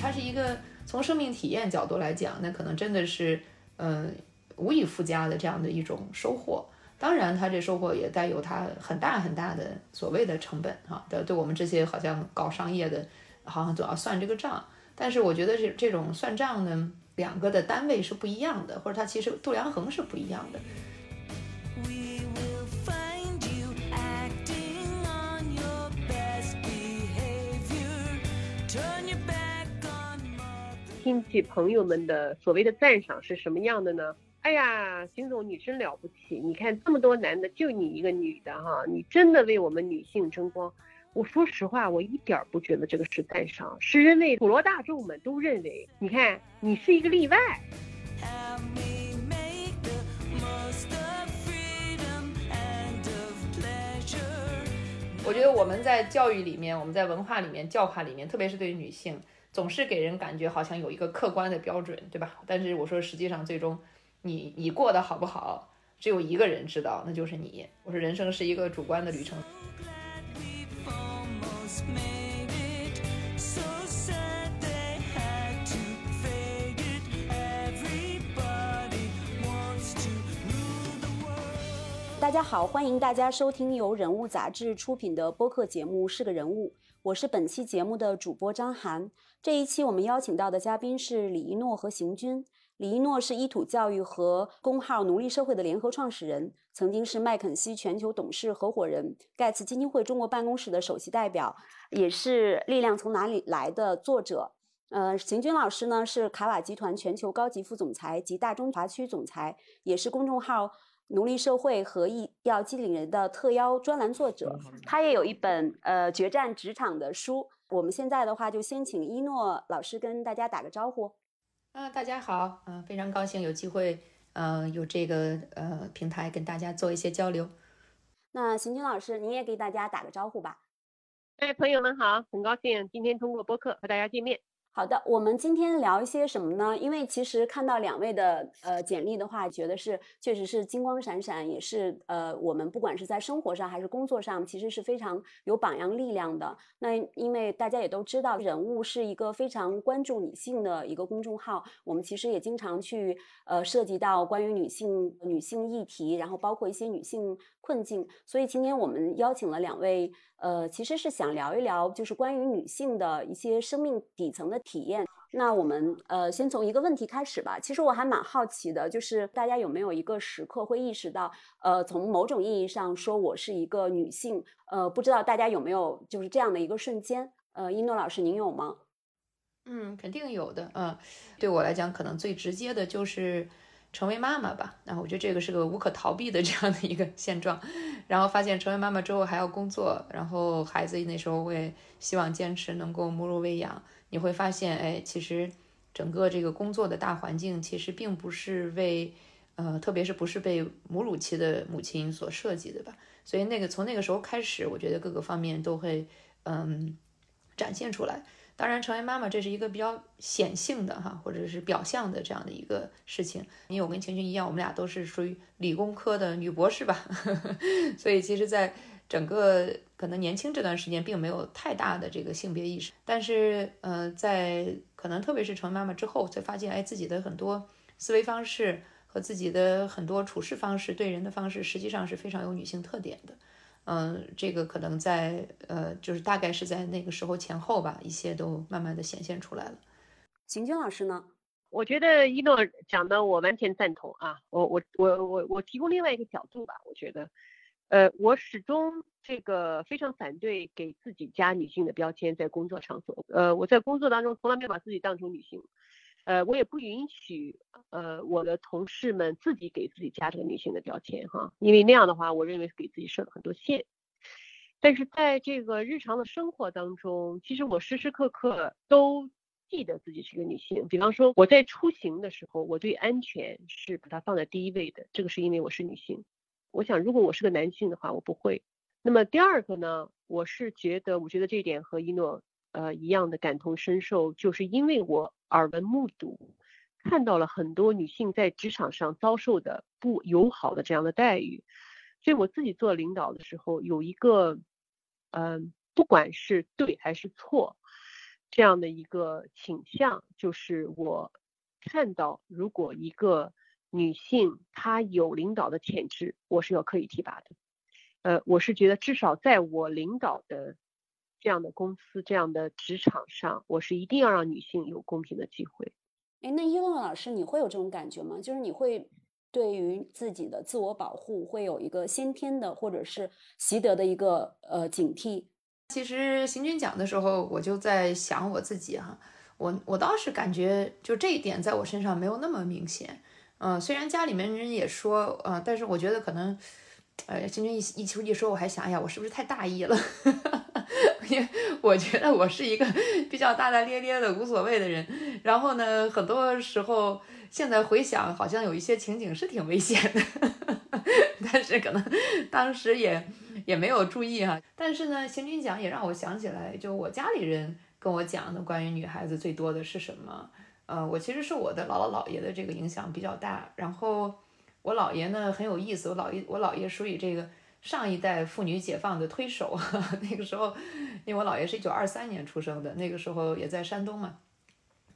它是一个从生命体验角度来讲，那可能真的是嗯无以复加的这样的一种收获。当然，它这收获也带有它很大很大的所谓的成本哈。对，对我们这些好像搞商业的，好像总要算这个账。但是我觉得这这种算账呢，两个的单位是不一样的，或者它其实度量衡是不一样的。听起朋友们的所谓的赞赏是什么样的呢？哎呀，邢总你真了不起！你看这么多男的，就你一个女的哈，你真的为我们女性争光。我说实话，我一点不觉得这个是赞赏，是因为普罗大众们都认为，你看你是一个例外。我觉得我们在教育里面，我们在文化里面教化里面，特别是对于女性。总是给人感觉好像有一个客观的标准，对吧？但是我说，实际上最终，你你过得好不好，只有一个人知道，那就是你。我说，人生是一个主观的旅程。大家好，欢迎大家收听由人物杂志出品的播客节目《是个人物》。我是本期节目的主播张涵。这一期我们邀请到的嘉宾是李一诺和邢军。李一诺是伊土教育和工号“奴隶社会”的联合创始人，曾经是麦肯锡全球董事合伙人、盖茨基金会中国办公室的首席代表，也是《力量从哪里来》的作者。呃，邢军老师呢是卡瓦集团全球高级副总裁及大中华区总裁，也是公众号。奴隶社会和医药机理人的特邀专栏作者，他也有一本呃决战职场的书。我们现在的话，就先请一诺老师跟大家打个招呼。啊，大家好，嗯，非常高兴有机会，呃，有这个呃平台跟大家做一些交流。那邢军老师，您也给大家打个招呼吧。哎，朋友们好，很高兴今天通过播客和大家见面。好的，我们今天聊一些什么呢？因为其实看到两位的呃简历的话，觉得是确实是金光闪闪，也是呃我们不管是在生活上还是工作上，其实是非常有榜样力量的。那因为大家也都知道，人物是一个非常关注女性的一个公众号，我们其实也经常去呃涉及到关于女性女性议题，然后包括一些女性困境。所以今天我们邀请了两位。呃，其实是想聊一聊，就是关于女性的一些生命底层的体验。那我们呃，先从一个问题开始吧。其实我还蛮好奇的，就是大家有没有一个时刻会意识到，呃，从某种意义上说，我是一个女性。呃，不知道大家有没有就是这样的一个瞬间？呃，一诺老师，您有吗？嗯，肯定有的。嗯，对我来讲，可能最直接的就是。成为妈妈吧，那我觉得这个是个无可逃避的 这样的一个现状。然后发现成为妈妈之后还要工作，然后孩子那时候我也希望坚持能够母乳喂养。你会发现，哎，其实整个这个工作的大环境其实并不是为，呃，特别是不是被母乳期的母亲所设计的吧？所以那个从那个时候开始，我觉得各个方面都会嗯展现出来。当然，成为妈妈这是一个比较显性的哈，或者是表象的这样的一个事情。因为我跟晴晴一样，我们俩都是属于理工科的女博士吧，所以其实，在整个可能年轻这段时间，并没有太大的这个性别意识。但是，呃，在可能特别是成为妈妈之后，才发现，哎，自己的很多思维方式和自己的很多处事方式、对人的方式，实际上是非常有女性特点的。嗯，这个可能在呃，就是大概是在那个时候前后吧，一些都慢慢的显现出来了。邢军老师呢？我觉得一诺讲的我完全赞同啊，我我我我我提供另外一个角度吧，我觉得，呃，我始终这个非常反对给自己加女性的标签在工作场所，呃，我在工作当中从来没有把自己当成女性。呃，我也不允许，呃，我的同事们自己给自己加这个女性的标签哈，因为那样的话，我认为给自己设了很多限。但是在这个日常的生活当中，其实我时时刻刻都记得自己是个女性。比方说，我在出行的时候，我对安全是把它放在第一位的，这个是因为我是女性。我想，如果我是个男性的话，我不会。那么第二个呢，我是觉得，我觉得这一点和一诺。呃，一样的感同身受，就是因为我耳闻目睹，看到了很多女性在职场上遭受的不友好的这样的待遇，所以我自己做领导的时候，有一个，嗯，不管是对还是错，这样的一个倾向，就是我看到如果一个女性她有领导的潜质，我是要可以提拔的。呃，我是觉得至少在我领导的这样的公司、这样的职场上，我是一定要让女性有公平的机会。哎，那伊洛老师，你会有这种感觉吗？就是你会对于自己的自我保护会有一个先天的或者是习得的一个呃警惕？其实行军讲的时候，我就在想我自己哈，我我倒是感觉就这一点在我身上没有那么明显。嗯，虽然家里面人也说，呃，但是我觉得可能，呃，行军一一出一说，我还想，哎呀，我是不是太大意了？因为我觉得我是一个比较大大咧咧的无所谓的人。然后呢，很多时候现在回想，好像有一些情景是挺危险的，但是可能当时也也没有注意哈。但是呢，行军讲也让我想起来，就我家里人跟我讲的关于女孩子最多的是什么？呃，我其实是我的姥姥姥爷的这个影响比较大。然后我姥爷呢很有意思，我姥爷我姥爷属于这个上一代妇女解放的推手。那个时候，因为我姥爷是一九二三年出生的，那个时候也在山东嘛。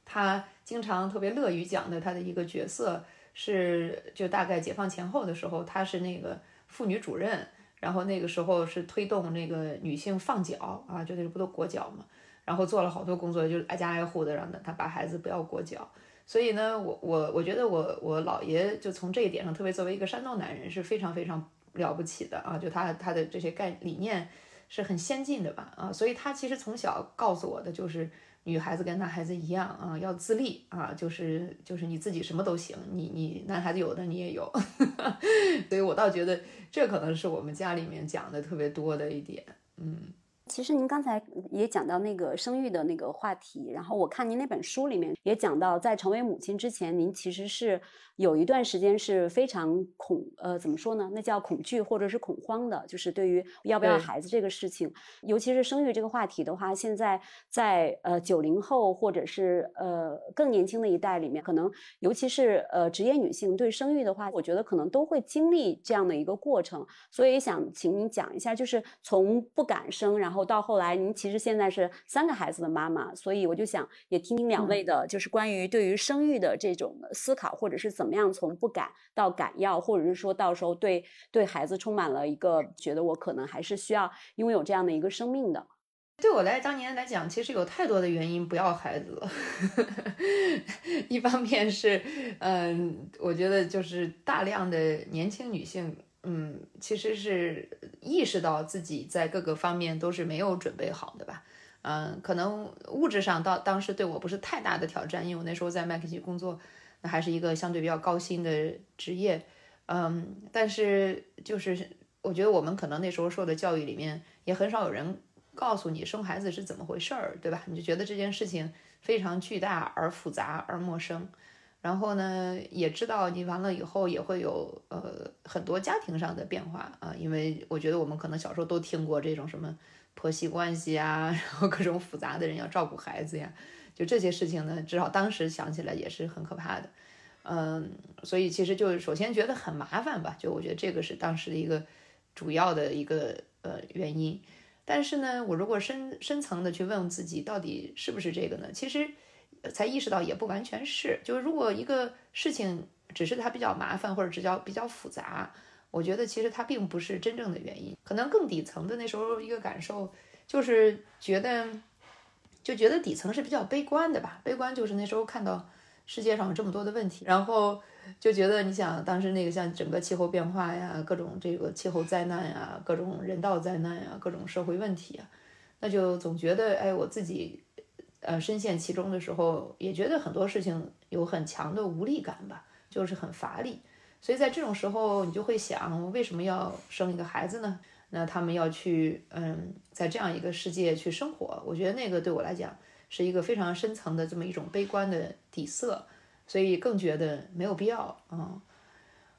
他经常特别乐于讲的他的一个角色是，就大概解放前后的时候，他是那个妇女主任。然后那个时候是推动那个女性放脚啊，就那不都裹脚嘛。然后做了好多工作，就是挨家挨户的让他把孩子不要裹脚。所以呢，我我我觉得我我姥爷就从这一点上，特别作为一个山东男人是非常非常了不起的啊！就他他的这些概理念是很先进的吧啊！所以他其实从小告诉我的就是女孩子跟男孩子一样啊，要自立啊，就是就是你自己什么都行，你你男孩子有的你也有。所以我倒觉得这可能是我们家里面讲的特别多的一点，嗯。其实您刚才也讲到那个生育的那个话题，然后我看您那本书里面也讲到，在成为母亲之前，您其实是有一段时间是非常恐呃怎么说呢？那叫恐惧或者是恐慌的，就是对于要不要孩子这个事情，尤其是生育这个话题的话，现在在呃九零后或者是呃更年轻的一代里面，可能尤其是呃职业女性对生育的话，我觉得可能都会经历这样的一个过程，所以想请您讲一下，就是从不敢生，然后。到后来，您其实现在是三个孩子的妈妈，所以我就想也听听两位的，就是关于对于生育的这种思考，或者是怎么怎么样从不敢到敢要，或者是说到时候对对孩子充满了一个觉得我可能还是需要拥有这样的一个生命的。对我来当年来讲，其实有太多的原因不要孩子了。一方面是，嗯，我觉得就是大量的年轻女性。嗯，其实是意识到自己在各个方面都是没有准备好的吧。嗯，可能物质上到当时对我不是太大的挑战，因为我那时候在麦肯锡工作，那还是一个相对比较高薪的职业。嗯，但是就是我觉得我们可能那时候受的教育里面也很少有人告诉你生孩子是怎么回事儿，对吧？你就觉得这件事情非常巨大而复杂而陌生。然后呢，也知道你完了以后也会有呃很多家庭上的变化啊，因为我觉得我们可能小时候都听过这种什么婆媳关系啊，然后各种复杂的人要照顾孩子呀，就这些事情呢，至少当时想起来也是很可怕的，嗯，所以其实就首先觉得很麻烦吧，就我觉得这个是当时的一个主要的一个呃原因。但是呢，我如果深深层的去问自己，到底是不是这个呢？其实。才意识到也不完全是，就是如果一个事情只是它比较麻烦或者比较比较复杂，我觉得其实它并不是真正的原因，可能更底层的那时候一个感受就是觉得，就觉得底层是比较悲观的吧。悲观就是那时候看到世界上有这么多的问题，然后就觉得你想当时那个像整个气候变化呀，各种这个气候灾难呀，各种人道灾难呀，各种社会问题啊，那就总觉得哎我自己。呃，深陷其中的时候，也觉得很多事情有很强的无力感吧，就是很乏力。所以在这种时候，你就会想，为什么要生一个孩子呢？那他们要去，嗯，在这样一个世界去生活，我觉得那个对我来讲是一个非常深层的这么一种悲观的底色，所以更觉得没有必要啊。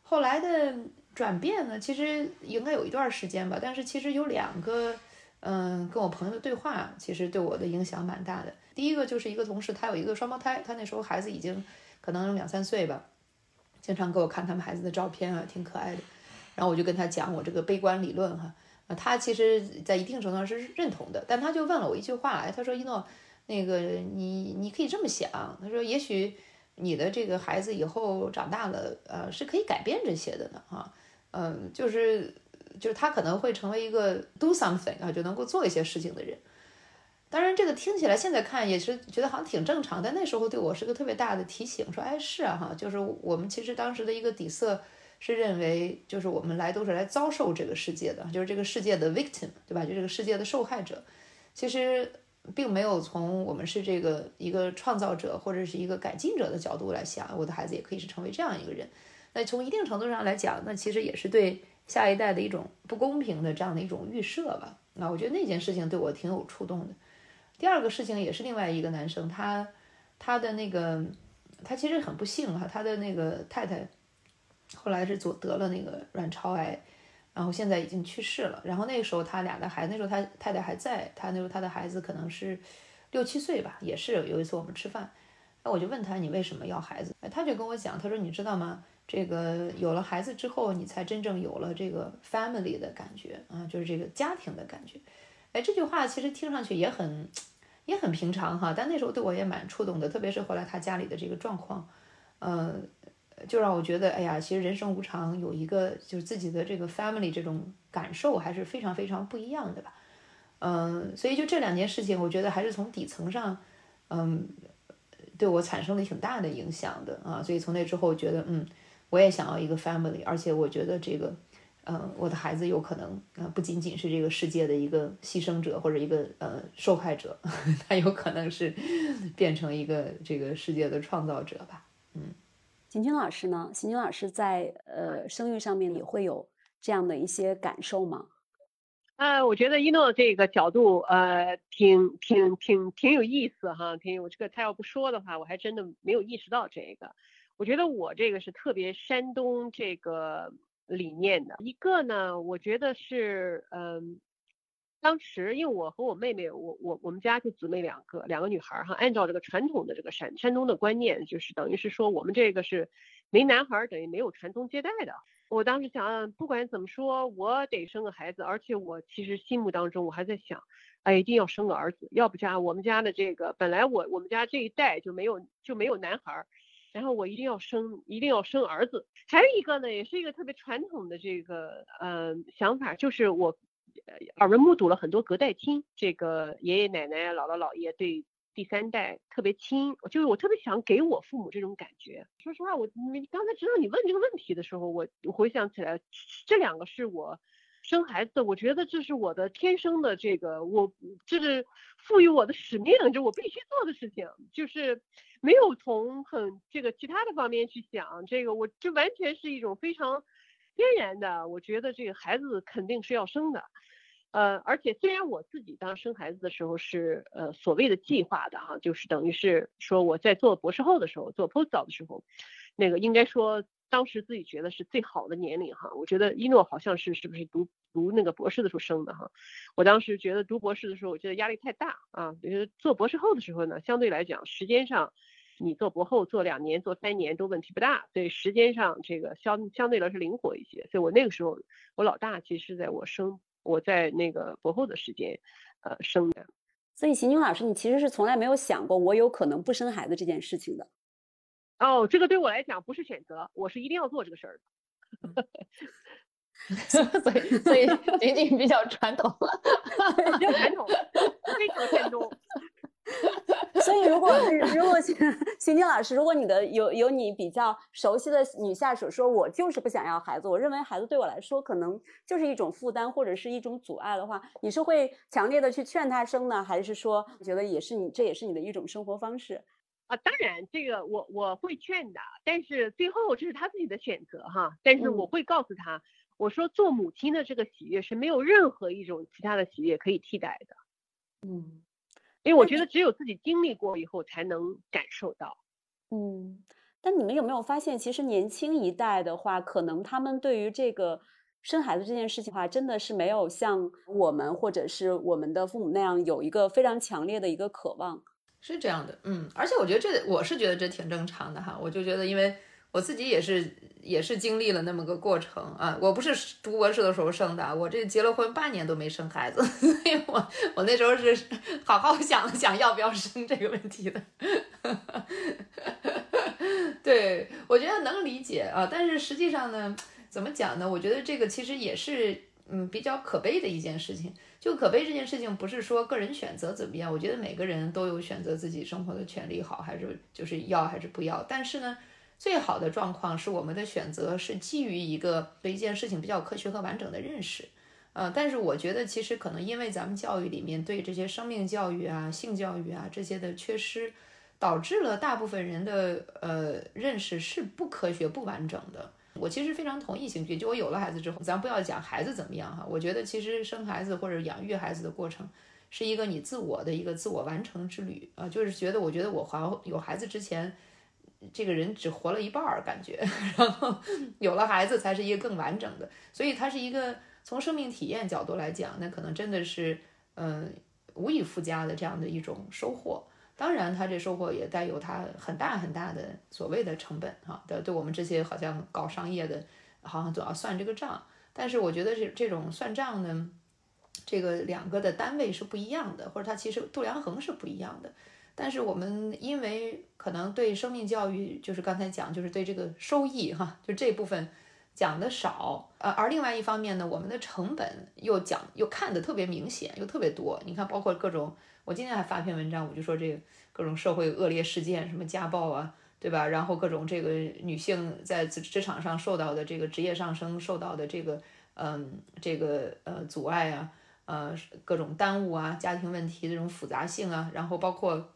后来的转变呢，其实应该有一段时间吧，但是其实有两个。嗯，跟我朋友的对话其实对我的影响蛮大的。第一个就是一个同事，他有一个双胞胎，他那时候孩子已经可能两三岁吧，经常给我看他们孩子的照片啊，挺可爱的。然后我就跟他讲我这个悲观理论哈，他其实在一定程度上是认同的，但他就问了我一句话，哎，他说一诺，那个你你可以这么想，他说也许你的这个孩子以后长大了，呃，是可以改变这些的呢，哈，嗯，就是就是他可能会成为一个 do something 啊，就能够做一些事情的人。当然，这个听起来现在看也是觉得好像挺正常，但那时候对我是个特别大的提醒，说，哎，是啊，哈，就是我们其实当时的一个底色是认为，就是我们来都是来遭受这个世界的，就是这个世界的 victim，对吧？就这个世界的受害者，其实并没有从我们是这个一个创造者或者是一个改进者的角度来想，我的孩子也可以是成为这样一个人。那从一定程度上来讲，那其实也是对下一代的一种不公平的这样的一种预设吧。那我觉得那件事情对我挺有触动的。第二个事情也是另外一个男生，他他的那个他其实很不幸哈，他的那个太太后来是得得了那个卵巢癌，然后现在已经去世了。然后那个时候他俩的孩子，那时候他太太还在，他那时候他的孩子可能是六七岁吧，也是有一次我们吃饭，那我就问他你为什么要孩子？他就跟我讲，他说你知道吗？这个有了孩子之后，你才真正有了这个 family 的感觉啊，就是这个家庭的感觉。哎，这句话其实听上去也很也很平常哈，但那时候对我也蛮触动的，特别是后来他家里的这个状况，呃，就让我觉得，哎呀，其实人生无常，有一个就是自己的这个 family 这种感受还是非常非常不一样的吧。嗯，所以就这两件事情，我觉得还是从底层上，嗯，对我产生了挺大的影响的啊。所以从那之后，觉得嗯，我也想要一个 family，而且我觉得这个。嗯，我的孩子有可能啊，不仅仅是这个世界的一个牺牲者或者一个呃受害者，他有可能是变成一个这个世界的创造者吧。嗯，邢军老师呢？邢军老师在呃生育上面也会有这样的一些感受吗？呃，我觉得一诺这个角度呃挺挺挺挺有意思哈，挺有这个他要不说的话，我还真的没有意识到这个。我觉得我这个是特别山东这个。理念的一个呢，我觉得是，嗯，当时因为我和我妹妹，我我我们家就姊妹两个，两个女孩哈，按照这个传统的这个山山东的观念，就是等于是说我们这个是没男孩等于没有传宗接代的。我当时想，不管怎么说，我得生个孩子，而且我其实心目当中我还在想，哎，一定要生个儿子，要不家我们家的这个本来我我们家这一代就没有就没有男孩。然后我一定要生，一定要生儿子。还有一个呢，也是一个特别传统的这个呃想法，就是我耳闻目睹了很多隔代亲，这个爷爷奶奶、姥姥姥爷对第三代特别亲，就是我特别想给我父母这种感觉。说实话，我你刚才知道你问这个问题的时候，我回想起来，这两个是我生孩子，我觉得这是我的天生的这个，我这是赋予我的使命，就我必须做的事情，就是。没有从很这个其他的方面去想这个，我这完全是一种非常天然的。我觉得这个孩子肯定是要生的，呃，而且虽然我自己当生孩子的时候是呃所谓的计划的哈，就是等于是说我在做博士后的时候，做 postdoc 的时候，那个应该说当时自己觉得是最好的年龄哈。我觉得一诺好像是是不是读读那个博士的时候生的哈？我当时觉得读博士的时候，我觉得压力太大啊，就是做博士后的时候呢，相对来讲时间上。你做博后做两年做三年都问题不大，所以时间上这个相相对来说灵活一些。所以我那个时候我老大其实是在我生我在那个博后的时间，呃生的。所以邢军老师，你其实是从来没有想过我有可能不生孩子这件事情的。哦，这个对我来讲不是选择，我是一定要做这个事儿的。所以所以 仅仅比较传统，比较传统，非常偏中。所以，如果如果邢晶老师，如果你的有有你比较熟悉的女下属说，我就是不想要孩子，我认为孩子对我来说可能就是一种负担或者是一种阻碍的话，你是会强烈的去劝她生呢，还是说觉得也是你这也是你的一种生活方式啊？当然，这个我我会劝的，但是最后这是他自己的选择哈。但是我会告诉他，我说做母亲的这个喜悦是没有任何一种其他的喜悦可以替代的。嗯。因为我觉得只有自己经历过以后才能感受到，嗯，但你们有没有发现，其实年轻一代的话，可能他们对于这个生孩子这件事情的话，真的是没有像我们或者是我们的父母那样有一个非常强烈的一个渴望，是这样的，嗯，而且我觉得这我是觉得这挺正常的哈，我就觉得因为我自己也是也是经历了那么个过程啊。我不是读博士的时候生的，我这结了婚八年都没生孩子，所以我我那时候是好好想想要不要生这个问题的。对，我觉得能理解啊，但是实际上呢，怎么讲呢？我觉得这个其实也是嗯比较可悲的一件事情。就可悲这件事情，不是说个人选择怎么样，我觉得每个人都有选择自己生活的权利，好还是就是要还是不要。但是呢，最好的状况是我们的选择是基于一个对一件事情比较科学和完整的认识。呃，但是我觉得其实可能因为咱们教育里面对这些生命教育啊、性教育啊这些的缺失。导致了大部分人的呃认识是不科学、不完整的。我其实非常同意兴趣，就我有了孩子之后，咱不要讲孩子怎么样哈，我觉得其实生孩子或者养育孩子的过程，是一个你自我的一个自我完成之旅啊。就是觉得，我觉得我怀有孩子之前，这个人只活了一半儿感觉，然后有了孩子才是一个更完整的。所以它是一个从生命体验角度来讲，那可能真的是嗯无以复加的这样的一种收获。当然，他这收获也带有他很大很大的所谓的成本哈。对，对我们这些好像搞商业的，好像总要算这个账。但是我觉得这这种算账呢，这个两个的单位是不一样的，或者它其实度量衡是不一样的。但是我们因为可能对生命教育，就是刚才讲，就是对这个收益哈，就这部分讲的少。呃，而另外一方面呢，我们的成本又讲又看的特别明显，又特别多。你看，包括各种。我今天还发篇文章，我就说这个各种社会恶劣事件，什么家暴啊，对吧？然后各种这个女性在职职场上受到的这个职业上升受到的这个，嗯，这个呃阻碍啊，呃各种耽误啊，家庭问题这种复杂性啊，然后包括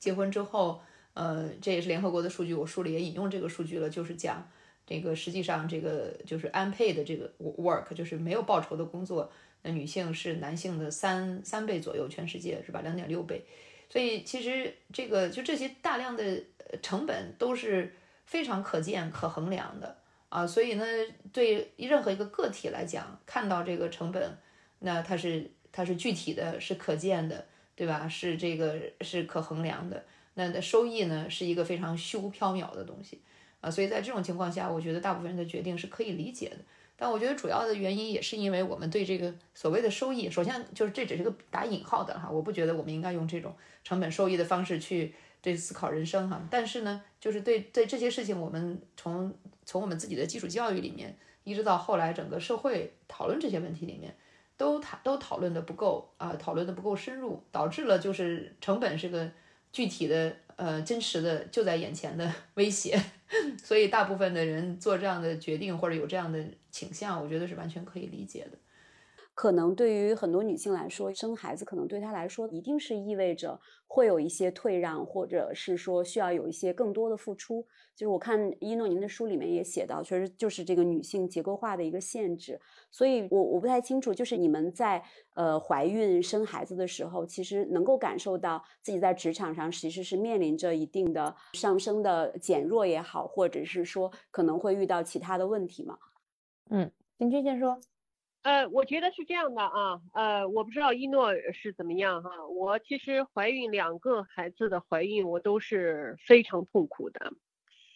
结婚之后，呃，这也是联合国的数据，我书里也引用这个数据了，就是讲这个实际上这个就是 unpaid 的这个 work，就是没有报酬的工作。那女性是男性的三三倍左右，全世界是吧？两点六倍，所以其实这个就这些大量的成本都是非常可见、可衡量的啊。所以呢，对任何一个个体来讲，看到这个成本，那它是它是具体的，是可见的，对吧？是这个是可衡量的。那的收益呢，是一个非常虚无缥缈的东西啊。所以在这种情况下，我觉得大部分人的决定是可以理解的。但我觉得主要的原因也是因为我们对这个所谓的收益，首先就是这只是个打引号的哈，我不觉得我们应该用这种成本收益的方式去对思考人生哈。但是呢，就是对对这些事情，我们从从我们自己的基础教育里面，一直到后来整个社会讨论这些问题里面，都讨都讨论的不够啊，讨论的不够深入，导致了就是成本是个具体的呃真实的就在眼前的 威胁。所以，大部分的人做这样的决定或者有这样的倾向，我觉得是完全可以理解的。可能对于很多女性来说，生孩子可能对她来说一定是意味着会有一些退让，或者是说需要有一些更多的付出。就是我看一诺您的书里面也写到，确实就是这个女性结构化的一个限制。所以我我不太清楚，就是你们在呃怀孕生孩子的时候，其实能够感受到自己在职场上其实是面临着一定的上升的减弱也好，或者是说可能会遇到其他的问题吗？嗯，林军先说。呃，我觉得是这样的啊，呃，我不知道一诺是怎么样哈。我其实怀孕两个孩子的怀孕，我都是非常痛苦的，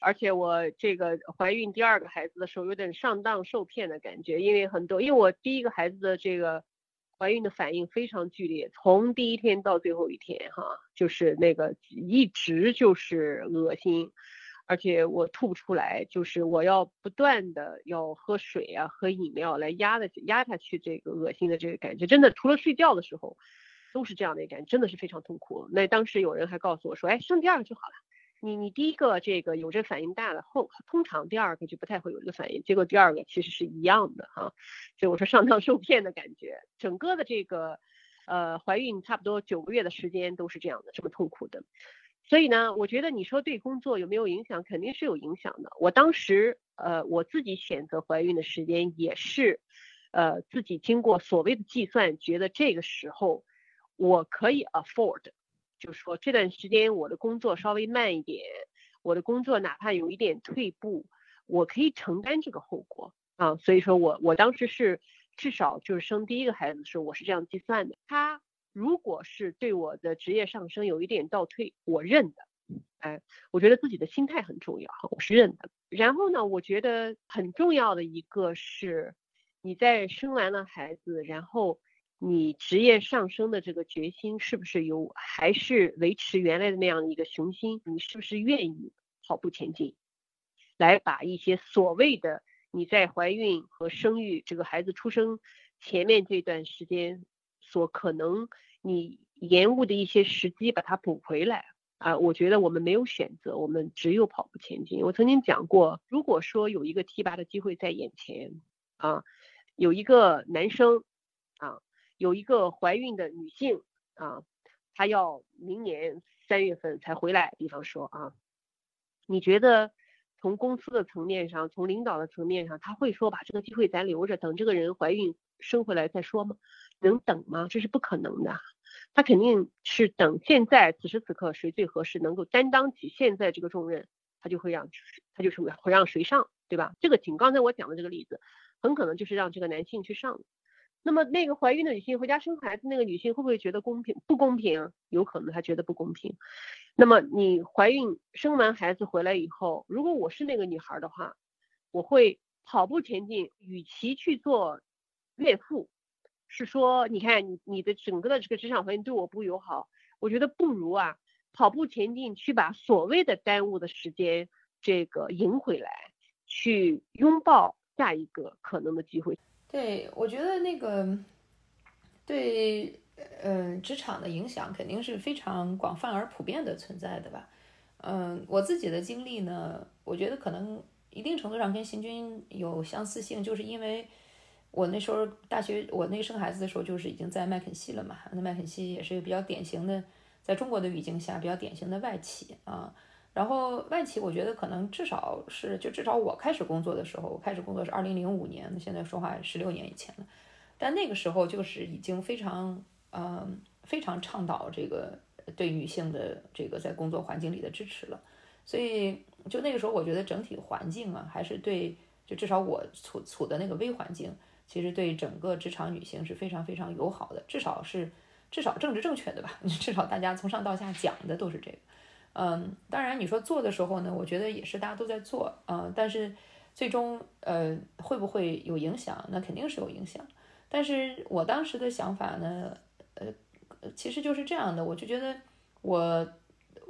而且我这个怀孕第二个孩子的时候，有点上当受骗的感觉，因为很多，因为我第一个孩子的这个怀孕的反应非常剧烈，从第一天到最后一天哈，就是那个一直就是恶心。而且我吐不出来，就是我要不断的要喝水啊，喝饮料来压的压下去这个恶心的这个感觉，真的除了睡觉的时候，都是这样的一感觉，真的是非常痛苦。那当时有人还告诉我说，哎，生第二个就好了，你你第一个这个有这反应大了，后通常第二个就不太会有这个反应，结果第二个其实是一样的哈，所以我说上当受骗的感觉，整个的这个呃怀孕差不多九个月的时间都是这样的，这么痛苦的。所以呢，我觉得你说对工作有没有影响，肯定是有影响的。我当时，呃，我自己选择怀孕的时间也是，呃，自己经过所谓的计算，觉得这个时候我可以 afford，就是说这段时间我的工作稍微慢一点，我的工作哪怕有一点退步，我可以承担这个后果啊。所以说我我当时是至少就是生第一个孩子的时候，我是这样计算的。他。如果是对我的职业上升有一点倒退，我认的哎，我觉得自己的心态很重要，我是认的。然后呢，我觉得很重要的一个是，你在生完了孩子，然后你职业上升的这个决心是不是有，还是维持原来的那样的一个雄心？你是不是愿意跑步前进，来把一些所谓的你在怀孕和生育这个孩子出生前面这段时间所可能你延误的一些时机，把它补回来？啊，我觉得我们没有选择，我们只有跑步前进。我曾经讲过，如果说有一个提拔的机会在眼前，啊，有一个男生，啊，有一个怀孕的女性，啊，她要明年三月份才回来，比方说啊，你觉得从公司的层面上，从领导的层面上，他会说把这个机会咱留着，等这个人怀孕生回来再说吗？能等吗？这是不可能的。他肯定是等现在此时此刻谁最合适，能够担当起现在这个重任，他就会让他就是会让谁上，对吧？这个仅刚才我讲的这个例子，很可能就是让这个男性去上。那么那个怀孕的女性回家生孩子，那个女性会不会觉得公平？不公平，有可能她觉得不公平。那么你怀孕生完孩子回来以后，如果我是那个女孩的话，我会跑步前进，与其去做岳父。是说，你看你你的整个的这个职场环境对我不友好，我觉得不如啊跑步前进，去把所谓的耽误的时间这个赢回来，去拥抱下一个可能的机会。对，我觉得那个对，嗯，职场的影响肯定是非常广泛而普遍的存在的吧。嗯，我自己的经历呢，我觉得可能一定程度上跟行军有相似性，就是因为。我那时候大学，我那生孩子的时候就是已经在麦肯锡了嘛。那麦肯锡也是一个比较典型的，在中国的语境下比较典型的外企啊。然后外企，我觉得可能至少是，就至少我开始工作的时候，我开始工作是二零零五年，现在说话十六年以前了。但那个时候就是已经非常，嗯，非常倡导这个对女性的这个在工作环境里的支持了。所以就那个时候，我觉得整体环境啊，还是对，就至少我处处的那个微环境。其实对整个职场女性是非常非常友好的，至少是至少政治正确的吧？至少大家从上到下讲的都是这个。嗯，当然你说做的时候呢，我觉得也是大家都在做，嗯，但是最终呃会不会有影响？那肯定是有影响。但是我当时的想法呢，呃，其实就是这样的，我就觉得我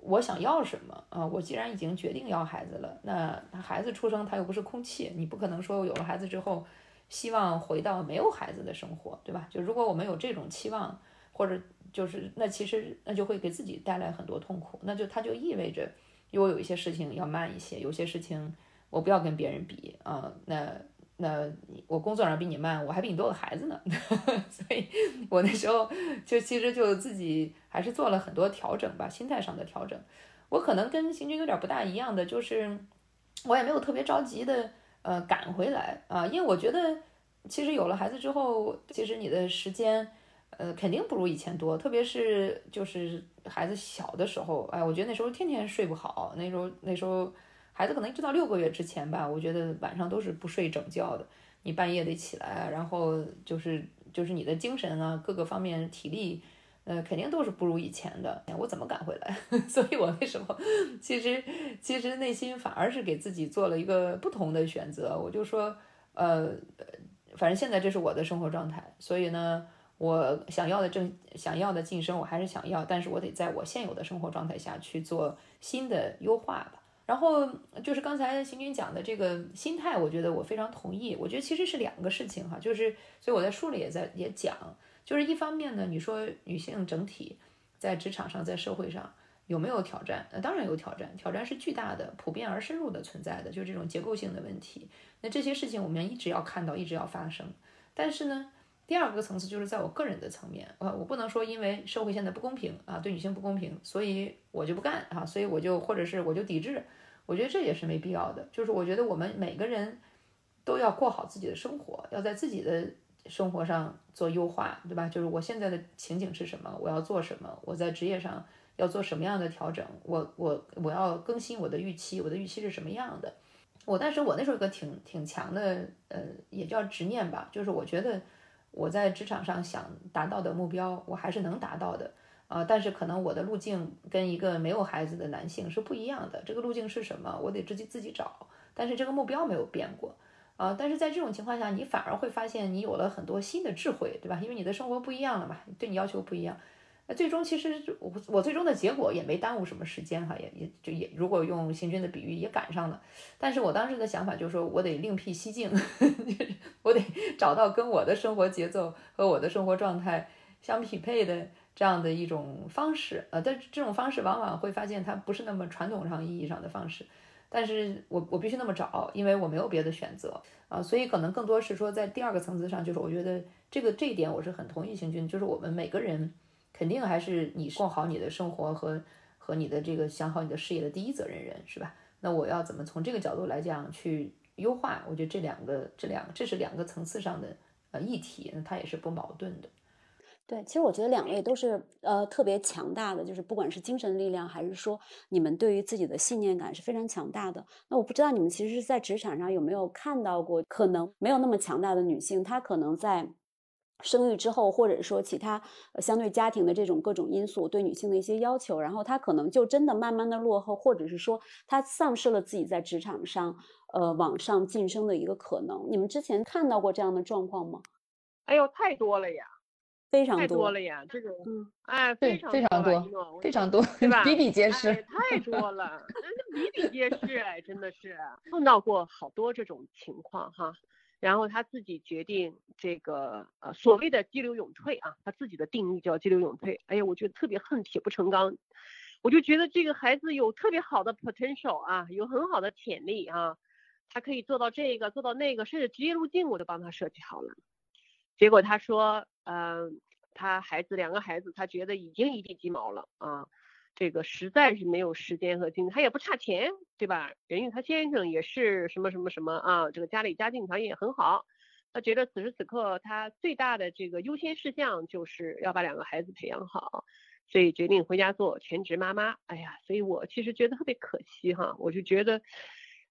我想要什么啊？我既然已经决定要孩子了，那孩子出生他又不是空气，你不可能说有了孩子之后。希望回到没有孩子的生活，对吧？就如果我们有这种期望，或者就是那其实那就会给自己带来很多痛苦。那就它就意味着，我有一些事情要慢一些，有些事情我不要跟别人比啊。那那我工作上比你慢，我还比你多个孩子呢。所以我那时候就其实就自己还是做了很多调整吧，心态上的调整。我可能跟行军有点不大一样的，就是我也没有特别着急的。呃，赶回来啊，因为我觉得，其实有了孩子之后，其实你的时间，呃，肯定不如以前多。特别是就是孩子小的时候，哎，我觉得那时候天天睡不好。那时候那时候孩子可能一直到六个月之前吧，我觉得晚上都是不睡整觉的。你半夜得起来，然后就是就是你的精神啊，各个方面体力。呃，肯定都是不如以前的。我怎么赶回来？所以我为什么？其实，其实内心反而是给自己做了一个不同的选择。我就说，呃，反正现在这是我的生活状态。所以呢，我想要的正想要的晋升，我还是想要，但是我得在我现有的生活状态下去做新的优化吧。然后就是刚才行军讲的这个心态，我觉得我非常同意。我觉得其实是两个事情哈，就是所以我在书里也在也讲。就是一方面呢，你说女性整体在职场上、在社会上有没有挑战？那当然有挑战，挑战是巨大的、普遍而深入的存在的，就是这种结构性的问题。那这些事情我们一直要看到，一直要发生。但是呢，第二个层次就是在我个人的层面，呃，我不能说因为社会现在不公平啊，对女性不公平，所以我就不干啊，所以我就或者是我就抵制。我觉得这也是没必要的。就是我觉得我们每个人都要过好自己的生活，要在自己的。生活上做优化，对吧？就是我现在的情景是什么？我要做什么？我在职业上要做什么样的调整？我我我要更新我的预期，我的预期是什么样的？我但是我那时候有个挺挺强的，呃，也叫执念吧，就是我觉得我在职场上想达到的目标，我还是能达到的。啊，但是可能我的路径跟一个没有孩子的男性是不一样的。这个路径是什么？我得自己自己找。但是这个目标没有变过啊。但是在这种情况下，你反而会发现你有了很多新的智慧，对吧？因为你的生活不一样了嘛，对你要求不一样。那最终其实我我最终的结果也没耽误什么时间哈，也也就也如果用行军的比喻也赶上了。但是我当时的想法就是说我得另辟蹊径，我得找到跟我的生活节奏和我的生活状态相匹配的这样的一种方式。呃，但这种方式往往会发现它不是那么传统上意义上的方式。但是我我必须那么找，因为我没有别的选择啊。所以可能更多是说在第二个层次上，就是我觉得这个这一点我是很同意行军，就是我们每个人。肯定还是你过好你的生活和和你的这个想好你的事业的第一责任人是吧？那我要怎么从这个角度来讲去优化？我觉得这两个这两这是两个层次上的呃议题，那它也是不矛盾的。对，其实我觉得两位都是呃特别强大的，就是不管是精神力量还是说你们对于自己的信念感是非常强大的。那我不知道你们其实是在职场上有没有看到过可能没有那么强大的女性，她可能在。生育之后，或者说其他相对家庭的这种各种因素对女性的一些要求，然后她可能就真的慢慢的落后，或者是说她丧失了自己在职场上呃往上晋升的一个可能。你们之前看到过这样的状况吗？哎呦，太多了呀，非常多了呀，这种嗯，哎，非常非常多，非常多，对 吧？比比皆是，太多了，那比比皆是，哎，真的是碰到过好多这种情况哈。然后他自己决定这个呃所谓的激流勇退啊，他自己的定义叫激流勇退。哎呀，我觉得特别恨铁不成钢，我就觉得这个孩子有特别好的 potential 啊，有很好的潜力啊，他可以做到这个做到那个，甚至职业路径我都帮他设计好了。结果他说，嗯，他孩子两个孩子，他觉得已经一地鸡毛了啊。这个实在是没有时间和精力，他也不差钱，对吧？人家他先生也是什么什么什么啊，这个家里家境条件也很好，他觉得此时此刻他最大的这个优先事项就是要把两个孩子培养好，所以决定回家做全职妈妈。哎呀，所以我其实觉得特别可惜哈，我就觉得，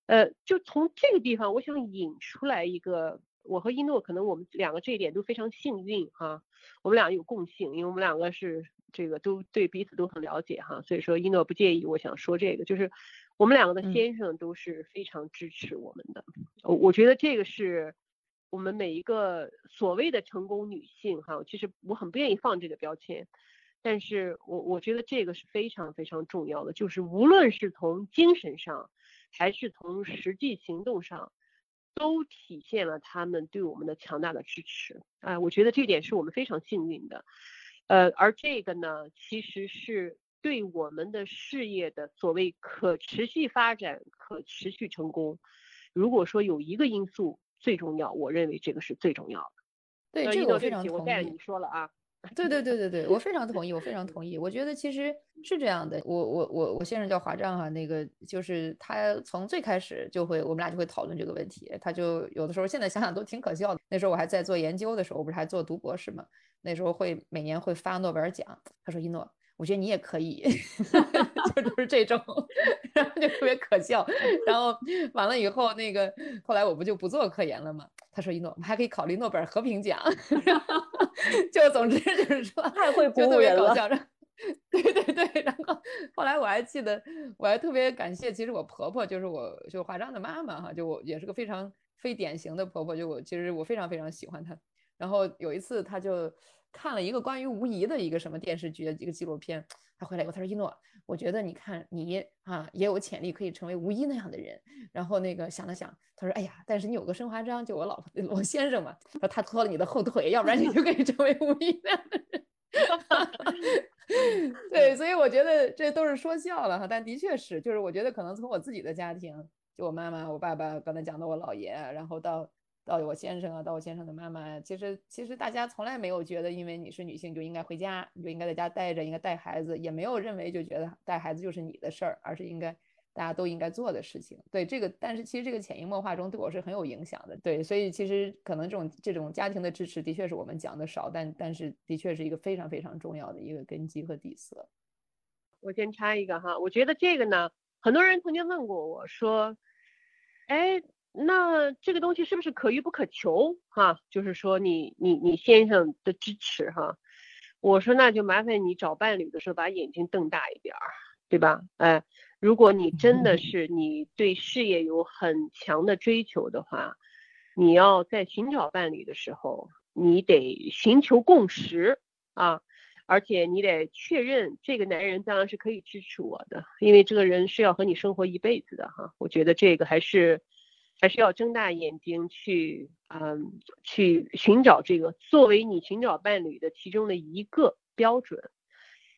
呃，就从这个地方，我想引出来一个，我和一诺可能我们两个这一点都非常幸运哈，我们俩有共性，因为我们两个是。这个都对彼此都很了解哈，所以说一诺不介意，我想说这个就是我们两个的先生都是非常支持我们的，我我觉得这个是我们每一个所谓的成功女性哈，其实我很不愿意放这个标签，但是我我觉得这个是非常非常重要的，就是无论是从精神上还是从实际行动上，都体现了他们对我们的强大的支持，哎，我觉得这点是我们非常幸运的。呃，而这个呢，其实是对我们的事业的所谓可持续发展、可持续成功，如果说有一个因素最重要，我认为这个是最重要的。对，这个我非常同意。我带着你说了啊。对对对对对，我非常同意，我非常同意。我觉得其实是这样的。我我我我先生叫华丈哈，那个就是他从最开始就会，我们俩就会讨论这个问题。他就有的时候现在想想都挺可笑的。那时候我还在做研究的时候，我不是还做读博士嘛？那时候会每年会发诺贝尔奖。他说一诺，我觉得你也可以，就就 是这种，然后就特别可笑。然后完了以后，那个后来我不就不做科研了嘛？他说一诺，我们还可以考虑诺贝尔和平奖。就总之就是说太会鼓舞人了，对对对。然后后来我还记得，我还特别感谢，其实我婆婆就是我就华章的妈妈哈，就我也是个非常非典型的婆婆，就我其实我非常非常喜欢她。然后有一次他就看了一个关于吴仪的一个什么电视剧的一个纪录片，他回来以后他说一诺，我觉得你看你啊也有潜力可以成为吴仪那样的人。然后那个想了想，他说哎呀，但是你有个申华章，就我老婆我先生嘛，说他拖了你的后腿，要不然你就可以成为吴仪那样的人。对，所以我觉得这都是说笑了哈，但的确是，就是我觉得可能从我自己的家庭，就我妈妈、我爸爸，刚才讲的我姥爷，然后到到我先生啊，到我先生的妈妈，其实其实大家从来没有觉得，因为你是女性就应该回家，你就应该在家待着，应该带孩子，也没有认为就觉得带孩子就是你的事儿，而是应该。大家都应该做的事情，对这个，但是其实这个潜移默化中对我是很有影响的，对，所以其实可能这种这种家庭的支持的确是我们讲的少，但但是的确是一个非常非常重要的一个根基和底色。我先插一个哈，我觉得这个呢，很多人曾经问过我说，哎，那这个东西是不是可遇不可求哈？就是说你你你先生的支持哈？我说那就麻烦你找伴侣的时候把眼睛瞪大一点儿，对吧？哎，如果你真的是你对事业有很强的追求的话，你要在寻找伴侣的时候，你得寻求共识啊，而且你得确认这个男人当然是可以支持我的，因为这个人是要和你生活一辈子的哈。我觉得这个还是。还是要睁大眼睛去，嗯，去寻找这个作为你寻找伴侣的其中的一个标准。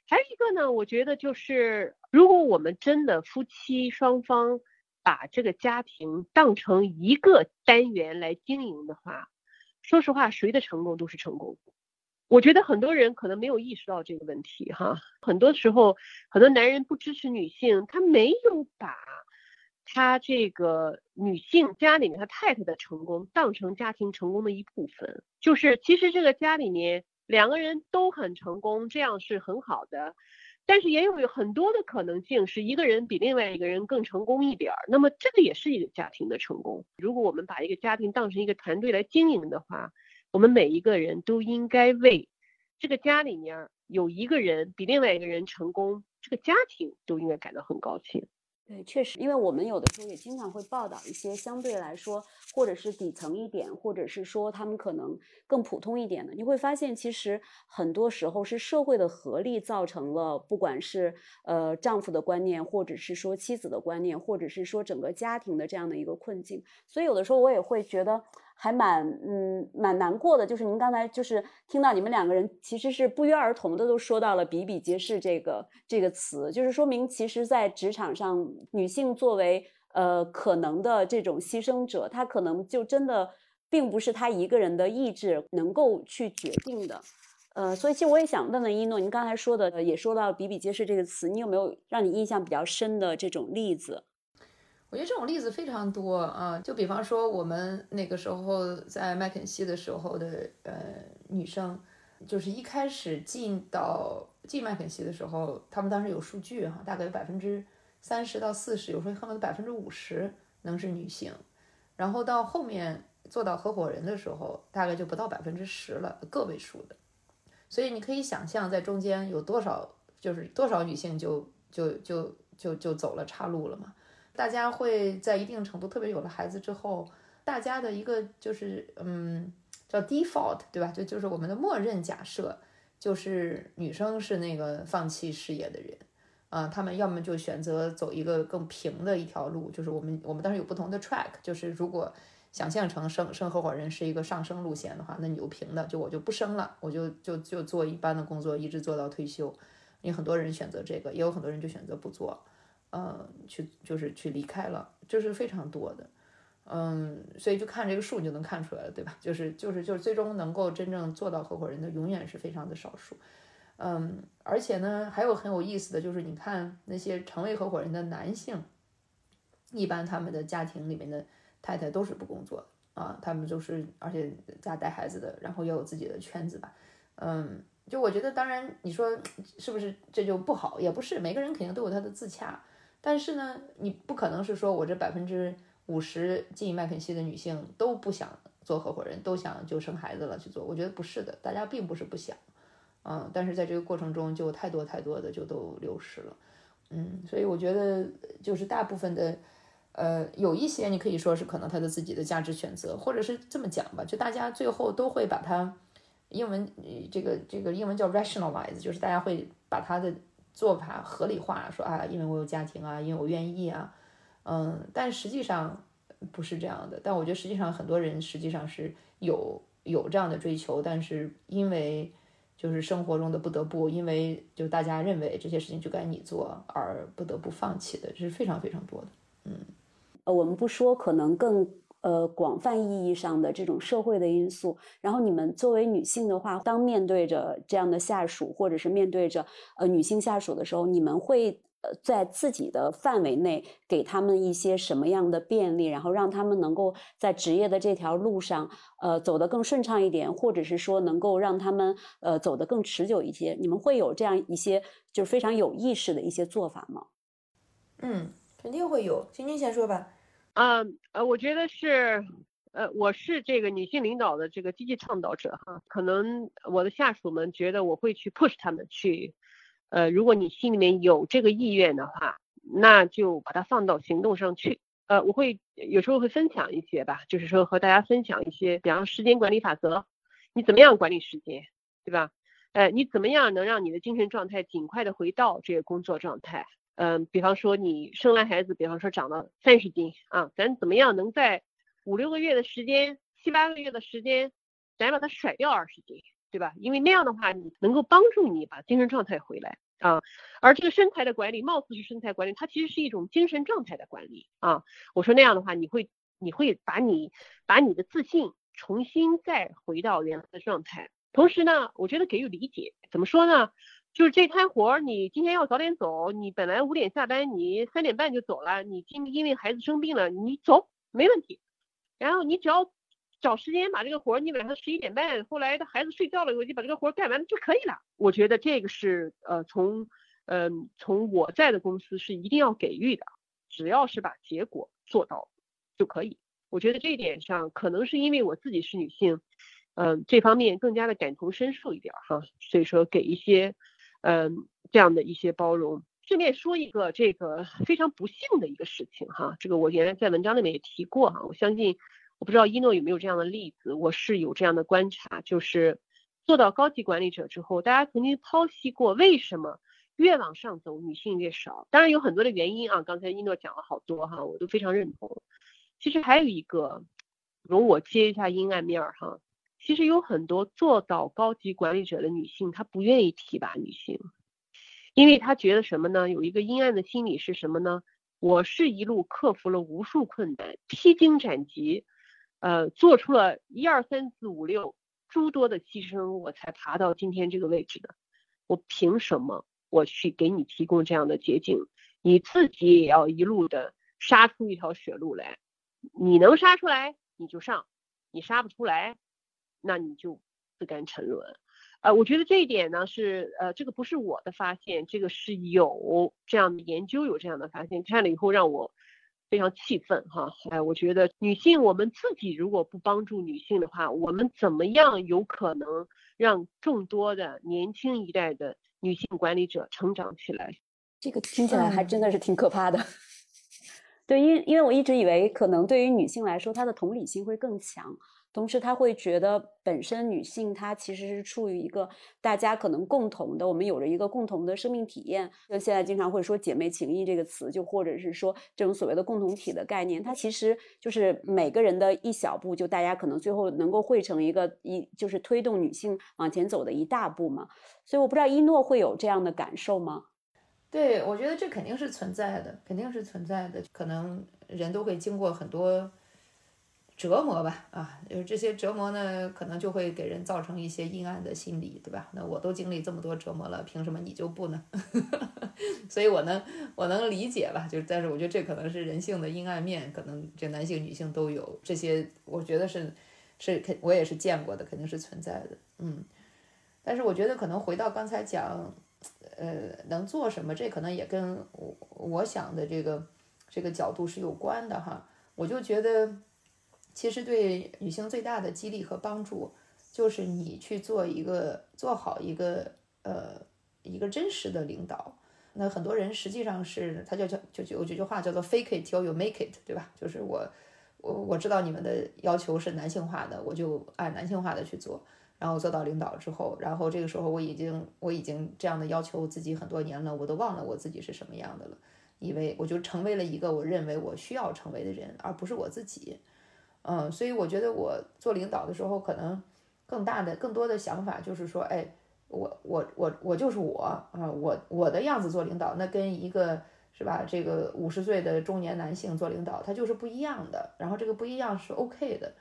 还有一个呢，我觉得就是，如果我们真的夫妻双方把这个家庭当成一个单元来经营的话，说实话，谁的成功都是成功。我觉得很多人可能没有意识到这个问题哈。很多时候，很多男人不支持女性，他没有把。他这个女性家里面，他太太的成功当成家庭成功的一部分，就是其实这个家里面两个人都很成功，这样是很好的，但是也有很多的可能性是一个人比另外一个人更成功一点儿，那么这个也是一个家庭的成功。如果我们把一个家庭当成一个团队来经营的话，我们每一个人都应该为这个家里面有一个人比另外一个人成功，这个家庭都应该感到很高兴。对，确实，因为我们有的时候也经常会报道一些相对来说，或者是底层一点，或者是说他们可能更普通一点的，你会发现，其实很多时候是社会的合力造成了，不管是呃丈夫的观念，或者是说妻子的观念，或者是说整个家庭的这样的一个困境，所以有的时候我也会觉得。还蛮嗯蛮难过的，就是您刚才就是听到你们两个人其实是不约而同的都说到了比比皆是这个这个词，就是说明其实，在职场上，女性作为呃可能的这种牺牲者，她可能就真的并不是她一个人的意志能够去决定的，呃，所以其实我也想问问一诺，您刚才说的也说到比比皆是这个词，你有没有让你印象比较深的这种例子？我觉得这种例子非常多啊，就比方说我们那个时候在麦肯锡的时候的呃女生，就是一开始进到进麦肯锡的时候，他们当时有数据哈，大概有百分之三十到四十，有时候恨不得百分之五十能是女性，然后到后面做到合伙人的时候，大概就不到百分之十了，个位数的，所以你可以想象在中间有多少就是多少女性就就就就就走了岔路了嘛。大家会在一定程度，特别有了孩子之后，大家的一个就是，嗯，叫 default，对吧？就就是我们的默认假设，就是女生是那个放弃事业的人，啊，他们要么就选择走一个更平的一条路，就是我们我们当时有不同的 track，就是如果想象成生生合伙人是一个上升路线的话，那你就平的，就我就不升了，我就就就做一般的工作，一直做到退休。因为很多人选择这个，也有很多人就选择不做。嗯，去就是去离开了，这是非常多的，嗯，所以就看这个数你就能看出来了，对吧？就是就是就是最终能够真正做到合伙人的，永远是非常的少数，嗯，而且呢，还有很有意思的就是，你看那些成为合伙人的男性，一般他们的家庭里面的太太都是不工作的啊，他们就是而且家带孩子的，然后也有自己的圈子吧，嗯，就我觉得，当然你说是不是这就不好？也不是，每个人肯定都有他的自洽。但是呢，你不可能是说我这百分之五十进麦肯锡的女性都不想做合伙人，都想就生孩子了去做。我觉得不是的，大家并不是不想，嗯，但是在这个过程中就太多太多的就都流失了，嗯，所以我觉得就是大部分的，呃，有一些你可以说是可能他的自己的价值选择，或者是这么讲吧，就大家最后都会把它，英文这个这个英文叫 rationalize，就是大家会把他的。做法合理化，说啊，因为我有家庭啊，因为我愿意啊，嗯，但实际上不是这样的。但我觉得实际上很多人实际上是有有这样的追求，但是因为就是生活中的不得不，因为就大家认为这些事情就该你做而不得不放弃的，这是非常非常多的。嗯，呃，我们不说可能更。呃，广泛意义上的这种社会的因素，然后你们作为女性的话，当面对着这样的下属，或者是面对着呃女性下属的时候，你们会呃在自己的范围内给他们一些什么样的便利，然后让他们能够在职业的这条路上呃走得更顺畅一点，或者是说能够让他们呃走得更持久一些？你们会有这样一些就是非常有意识的一些做法吗？嗯，肯定会有。晶晶先说吧。嗯呃，我觉得是，呃，我是这个女性领导的这个积极倡导者哈，可能我的下属们觉得我会去 push 他们去，呃，如果你心里面有这个意愿的话，那就把它放到行动上去。呃，我会有时候会分享一些吧，就是说和大家分享一些，比方时间管理法则，你怎么样管理时间，对吧？呃，你怎么样能让你的精神状态尽快的回到这个工作状态？嗯，比方说你生完孩子，比方说长了三十斤啊，咱怎么样能在五六个月的时间，七八个月的时间，咱把它甩掉二十斤，对吧？因为那样的话，你能够帮助你把精神状态回来啊。而这个身材的管理，貌似是身材管理，它其实是一种精神状态的管理啊。我说那样的话，你会你会把你把你的自信重新再回到原来的状态。同时呢，我觉得给予理解，怎么说呢？就是这摊活儿，你今天要早点走，你本来五点下班，你三点半就走了，你今因为孩子生病了，你走没问题。然后你只要找时间把这个活儿，你晚上十一点半，后来的孩子睡觉了，我就把这个活儿干完就可以了。我觉得这个是呃从嗯从我在的公司是一定要给予的，只要是把结果做到就可以。我觉得这一点上可能是因为我自己是女性，嗯这方面更加的感同身受一点哈，所以说给一些嗯这样的一些包容。顺便说一个这个非常不幸的一个事情哈，这个我原来在文章里面也提过哈，我相信我不知道一诺有没有这样的例子，我是有这样的观察，就是做到高级管理者之后，大家曾经剖析过为什么越往上走女性越少，当然有很多的原因啊，刚才一诺讲了好多哈，我都非常认同。其实还有一个，容我揭一下阴暗面儿哈，其实有很多做到高级管理者的女性，她不愿意提拔女性。因为她觉得什么呢？有一个阴暗的心理是什么呢？我是一路克服了无数困难，披荆斩棘，呃，做出了一二三四五六诸多的牺牲，我才爬到今天这个位置的。我凭什么我去给你提供这样的捷径？你自己也要一路的杀出一条血路来。你能杀出来你就上，你杀不出来，那你就自甘沉沦。呃，我觉得这一点呢是，呃，这个不是我的发现，这个是有这样的研究，有这样的发现，看了以后让我非常气愤哈。哎，我觉得女性我们自己如果不帮助女性的话，我们怎么样有可能让众多的年轻一代的女性管理者成长起来？这个听起来还真的是挺可怕的。对，因因为我一直以为可能对于女性来说，她的同理心会更强。同时，他会觉得本身女性她其实是处于一个大家可能共同的，我们有着一个共同的生命体验。就现在经常会说“姐妹情谊”这个词，就或者是说这种所谓的共同体的概念，它其实就是每个人的一小步，就大家可能最后能够汇成一个一，就是推动女性往前走的一大步嘛。所以我不知道一诺会有这样的感受吗？对，我觉得这肯定是存在的，肯定是存在的。可能人都会经过很多。折磨吧，啊，就是这些折磨呢，可能就会给人造成一些阴暗的心理，对吧？那我都经历这么多折磨了，凭什么你就不呢？所以我能我能理解吧，就是，但是我觉得这可能是人性的阴暗面，可能这男性女性都有这些，我觉得是是肯我也是见过的，肯定是存在的，嗯。但是我觉得可能回到刚才讲，呃，能做什么，这可能也跟我我想的这个这个角度是有关的哈，我就觉得。其实对女性最大的激励和帮助，就是你去做一个做好一个呃一个真实的领导。那很多人实际上是他叫叫就就有这句话叫做 fake it till you make it，对吧？就是我我我知道你们的要求是男性化的，我就按男性化的去做。然后做到领导之后，然后这个时候我已经我已经这样的要求自己很多年了，我都忘了我自己是什么样的了，因为我就成为了一个我认为我需要成为的人，而不是我自己。嗯，所以我觉得我做领导的时候，可能更大的、更多的想法就是说，哎，我、我、我、我就是我啊，我我的样子做领导，那跟一个是吧，这个五十岁的中年男性做领导，他就是不一样的。然后这个不一样是 OK 的。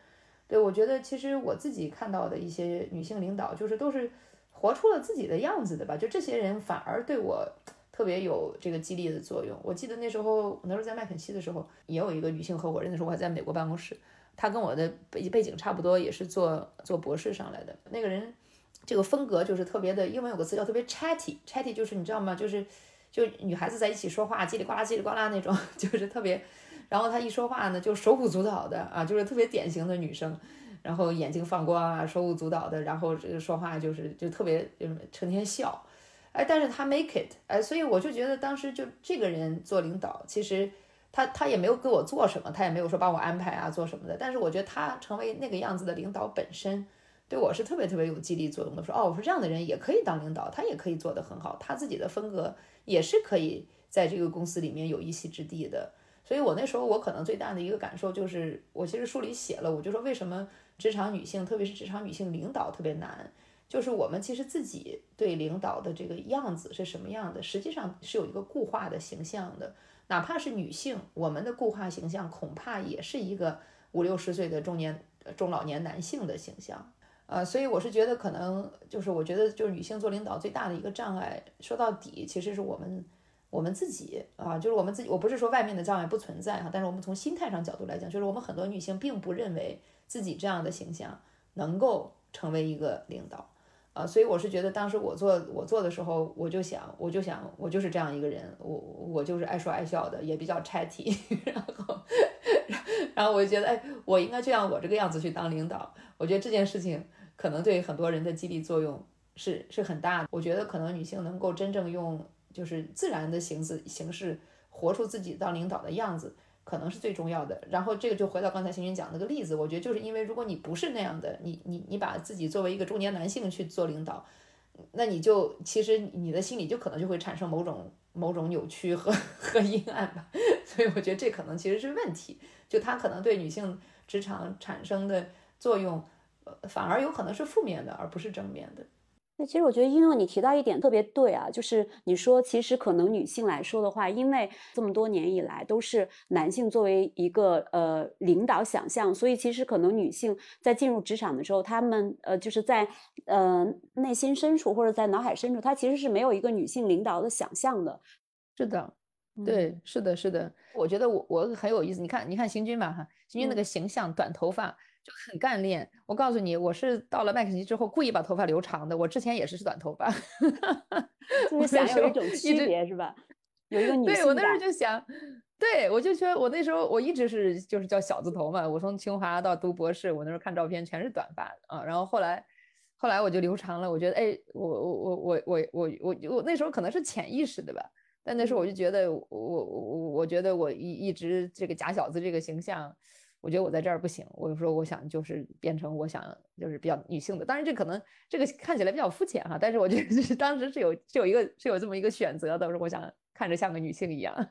对我觉得，其实我自己看到的一些女性领导，就是都是活出了自己的样子的吧。就这些人反而对我特别有这个激励的作用。我记得那时候，那时候在麦肯锡的时候，也有一个女性合伙人的时候，我还在美国办公室。他跟我的背背景差不多，也是做做博士上来的。那个人，这个风格就是特别的，英文有个词叫特别 chatty，chatty 就是你知道吗？就是就女孩子在一起说话叽里呱啦叽里呱啦那种，就是特别然后她一说话呢，就手舞足蹈的啊，就是特别典型的女生，然后眼睛放光啊，手舞足蹈的，然后这个说话就是就特别就是成天笑，哎，但是她 make it，哎，所以我就觉得当时就这个人做领导，其实他他也没有给我做什么，他也没有说帮我安排啊做什么的，但是我觉得他成为那个样子的领导本身。对我是特别特别有激励作用的，说哦，我说这样的人也可以当领导，他也可以做得很好，他自己的风格也是可以在这个公司里面有一席之地的。所以我那时候我可能最大的一个感受就是，我其实书里写了，我就说为什么职场女性，特别是职场女性领导特别难，就是我们其实自己对领导的这个样子是什么样的，实际上是有一个固化的形象的，哪怕是女性，我们的固化形象恐怕也是一个五六十岁的中年中老年男性的形象。呃，所以我是觉得，可能就是我觉得，就是女性做领导最大的一个障碍，说到底其实是我们我们自己啊，就是我们自己。我不是说外面的障碍不存在哈，但是我们从心态上角度来讲，就是我们很多女性并不认为自己这样的形象能够成为一个领导啊。所以我是觉得，当时我做我做的时候，我就想，我就想，我就是这样一个人，我我就是爱说爱笑的，也比较 chatty，然后然后我就觉得，哎，我应该就像我这个样子去当领导。我觉得这件事情。可能对很多人的激励作用是是很大的。我觉得可能女性能够真正用就是自然的形式形式活出自己当领导的样子，可能是最重要的。然后这个就回到刚才邢军讲那个例子，我觉得就是因为如果你不是那样的，你你你把自己作为一个中年男性去做领导，那你就其实你的心里就可能就会产生某种某种扭曲和和阴暗吧。所以我觉得这可能其实是问题，就它可能对女性职场产生的作用。反而有可能是负面的，而不是正面的。那其实我觉得，一诺你提到一点特别对啊，就是你说，其实可能女性来说的话，因为这么多年以来都是男性作为一个呃领导想象，所以其实可能女性在进入职场的时候，她们呃就是在呃内心深处或者在脑海深处，她其实是没有一个女性领导的想象的。是的，对，是的，是的。我觉得我我很有意思，你看，你看行军吧，哈，行军那个形象，短头发。就很干练。我告诉你，我是到了麦肯锡之后故意把头发留长的。我之前也是是短头发，就是想有一种区别是吧？有一个女性对我那时候就想，对我就说，我那时候我一直是就是叫小字头嘛。我从清华到读博士，我那时候看照片全是短发啊。然后后来后来我就留长了。我觉得，哎，我我我我我我我我那时候可能是潜意识的吧。但那时候我就觉得，我我我我觉得我一一直这个假小子这个形象。我觉得我在这儿不行，我就说我想就是变成我想就是比较女性的，当然这可能这个看起来比较肤浅哈，但是我觉得是当时是有是有一个是有这么一个选择的，我说我想看着像个女性一样。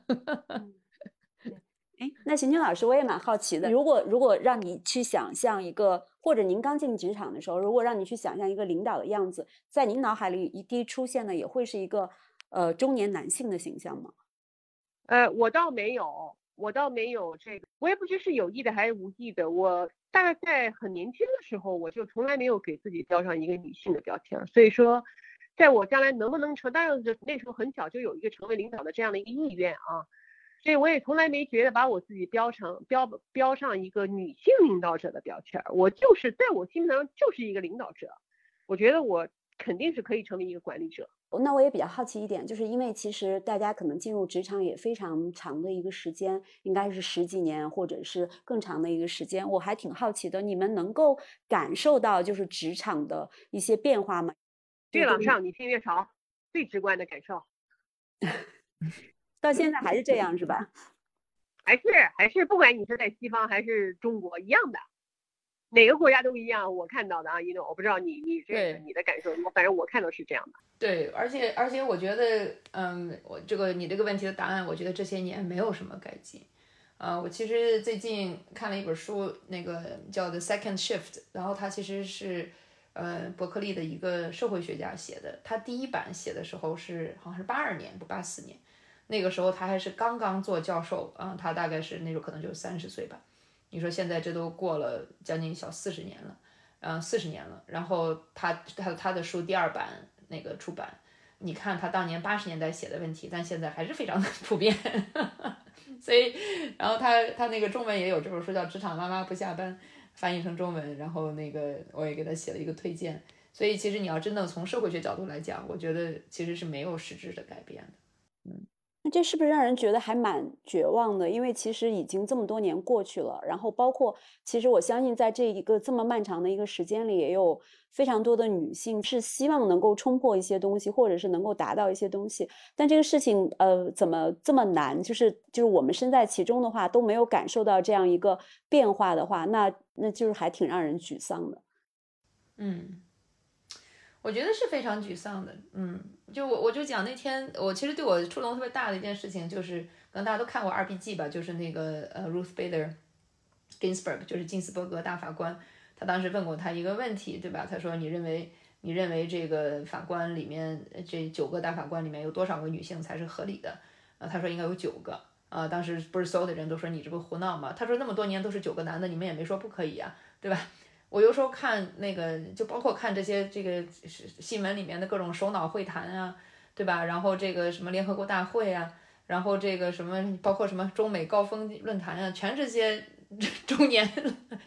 哎，那邢军老师，我也蛮好奇的，如果如果让你去想象一个，或者您刚进职场的时候，如果让你去想象一个领导的样子，在您脑海里一第一出现的也会是一个呃中年男性的形象吗？呃，我倒没有。我倒没有这个，我也不知是有意的还是无意的。我大概在很年轻的时候，我就从来没有给自己标上一个女性的标签。所以说，在我将来能不能成，当然那时候很小就有一个成为领导的这样的一个意愿啊。所以我也从来没觉得把我自己标成标标上一个女性领导者的标签。我就是在我心目当中就是一个领导者。我觉得我肯定是可以成为一个管理者。那我也比较好奇一点，就是因为其实大家可能进入职场也非常长的一个时间，应该是十几年或者是更长的一个时间。我还挺好奇的，你们能够感受到就是职场的一些变化吗？越往上，你听越潮，最直观的感受。到现在还是这样是吧？还是还是，不管你是在西方还是中国，一样的。哪个国家都一样，我看到的啊，一诺，我不知道你你这个你的感受，我反正我看到是这样的。对，而且而且我觉得，嗯，我这个你这个问题的答案，我觉得这些年没有什么改进。啊，我其实最近看了一本书，那个叫《The Second Shift》，然后它其实是呃伯克利的一个社会学家写的。他第一版写的时候是好像是八二年，不八四年，那个时候他还是刚刚做教授啊，他大概是那时候可能就三十岁吧。你说现在这都过了将近小四十年了，嗯，四十年了。然后他他他的书第二版那个出版，你看他当年八十年代写的问题，但现在还是非常的 普遍。所以，然后他他那个中文也有这本书叫《职场妈妈不下班》，翻译成中文，然后那个我也给他写了一个推荐。所以其实你要真的从社会学角度来讲，我觉得其实是没有实质的改变的。那这是不是让人觉得还蛮绝望的？因为其实已经这么多年过去了，然后包括其实我相信，在这一个这么漫长的一个时间里，也有非常多的女性是希望能够冲破一些东西，或者是能够达到一些东西。但这个事情，呃，怎么这么难？就是就是我们身在其中的话，都没有感受到这样一个变化的话，那那就是还挺让人沮丧的。嗯。我觉得是非常沮丧的，嗯，就我我就讲那天，我其实对我触动特别大的一件事情，就是可能大家都看过 RPG 吧，就是那个呃 Ruth Bader Ginsburg，就是金斯伯格大法官，他当时问过他一个问题，对吧？他说你认为你认为这个法官里面这九个大法官里面有多少个女性才是合理的？啊，他说应该有九个，啊，当时不是所有的人都说你这不胡闹吗？他说那么多年都是九个男的，你们也没说不可以啊，对吧？我有时候看那个，就包括看这些这个新闻里面的各种首脑会谈啊，对吧？然后这个什么联合国大会啊，然后这个什么包括什么中美高峰论坛啊，全这些 中年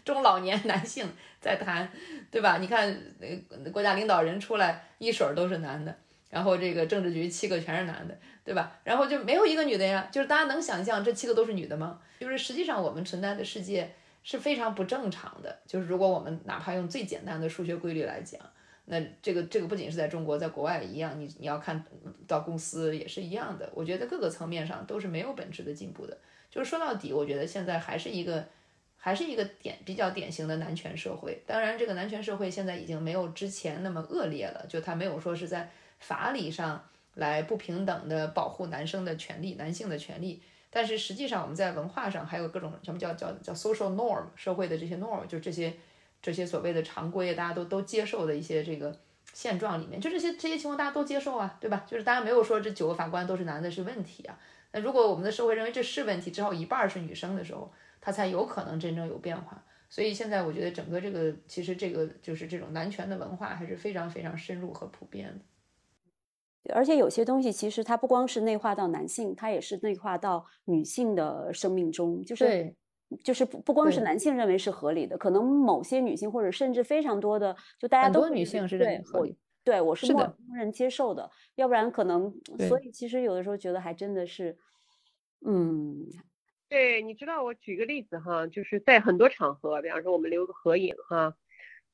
中老年男性在谈，对吧？你看那国家领导人出来一水儿都是男的，然后这个政治局七个全是男的，对吧？然后就没有一个女的呀，就是大家能想象这七个都是女的吗？就是实际上我们存在的世界。是非常不正常的，就是如果我们哪怕用最简单的数学规律来讲，那这个这个不仅是在中国，在国外一样，你你要看到公司也是一样的。我觉得各个层面上都是没有本质的进步的。就是说到底，我觉得现在还是一个还是一个典比较典型的男权社会。当然，这个男权社会现在已经没有之前那么恶劣了，就他没有说是在法理上来不平等的保护男生的权利、男性的权利。但是实际上，我们在文化上还有各种什么叫叫叫 social norm 社会的这些 norm，就这些这些所谓的常规，大家都都接受的一些这个现状里面，就这些这些情况大家都接受啊，对吧？就是大家没有说这九个法官都是男的是问题啊。那如果我们的社会认为这是问题，至少一半是女生的时候，它才有可能真正有变化。所以现在我觉得整个这个其实这个就是这种男权的文化还是非常非常深入和普遍的。而且有些东西其实它不光是内化到男性，它也是内化到女性的生命中，就是就是不不光是男性认为是合理的，可能某些女性或者甚至非常多的，就大家都女性是认为合理，对我是默认接受的，要不然可能，所以其实有的时候觉得还真的是，嗯，对，你知道我举个例子哈，就是在很多场合，比方说我们留个合影哈。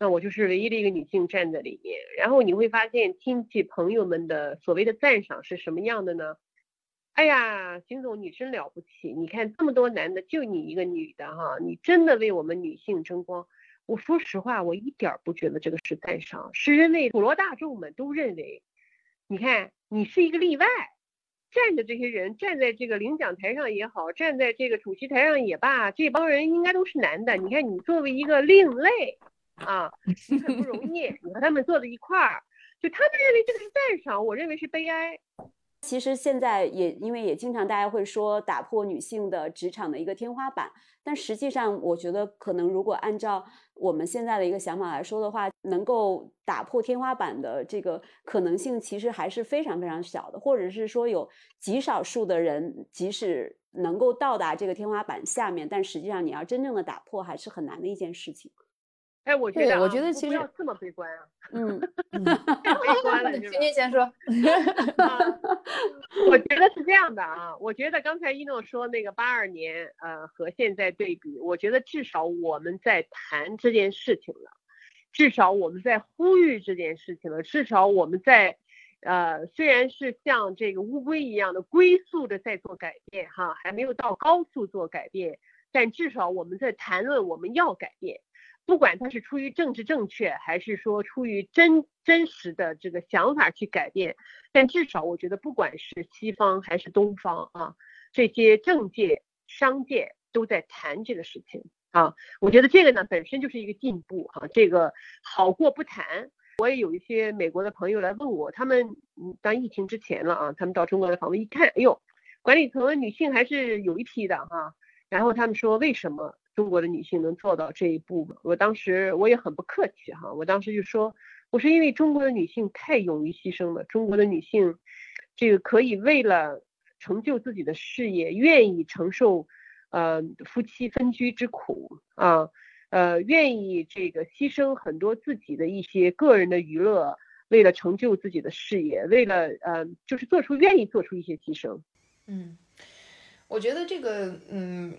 那我就是唯一的一个女性站在里面，然后你会发现亲戚朋友们的所谓的赞赏是什么样的呢？哎呀，金总你真了不起，你看这么多男的，就你一个女的哈，你真的为我们女性争光。我说实话，我一点不觉得这个是赞赏，是因为普罗大众们都认为，你看你是一个例外，站的这些人站在这个领奖台上也好，站在这个主席台上也罢，这帮人应该都是男的。你看你作为一个另类。啊，很 不容易，你和他们坐在一块儿，就他们认为这个是赞赏，我认为是悲哀。其实现在也因为也经常大家会说打破女性的职场的一个天花板，但实际上我觉得可能如果按照我们现在的一个想法来说的话，能够打破天花板的这个可能性其实还是非常非常小的，或者是说有极少数的人即使能够到达这个天花板下面，但实际上你要真正的打破还是很难的一件事情。哎，我觉得，我觉得其实要这么悲观啊。嗯，太悲观了。君君先说。我觉得是这样的啊，我觉得刚才一诺说那个八二年，呃，和现在对比，我觉得至少我们在谈这件事情了，至少我们在呼吁这件事情了，至少我们在，呃，虽然是像这个乌龟一样的龟速的在做改变哈，还没有到高速做改变，但至少我们在谈论我们要改变。不管他是出于政治正确，还是说出于真真实的这个想法去改变，但至少我觉得，不管是西方还是东方啊，这些政界、商界都在谈这个事情啊。我觉得这个呢本身就是一个进步哈，这个好过不谈。我也有一些美国的朋友来问我，他们当疫情之前了啊，他们到中国来访问，一看，哎呦，管理层女性还是有一批的哈。然后他们说，为什么？中国的女性能做到这一步吗？我当时我也很不客气哈，我当时就说，我是因为中国的女性太勇于牺牲了，中国的女性，这个可以为了成就自己的事业，愿意承受呃夫妻分居之苦啊，呃愿意这个牺牲很多自己的一些个人的娱乐，为了成就自己的事业，为了呃就是做出愿意做出一些牺牲。嗯，我觉得这个，嗯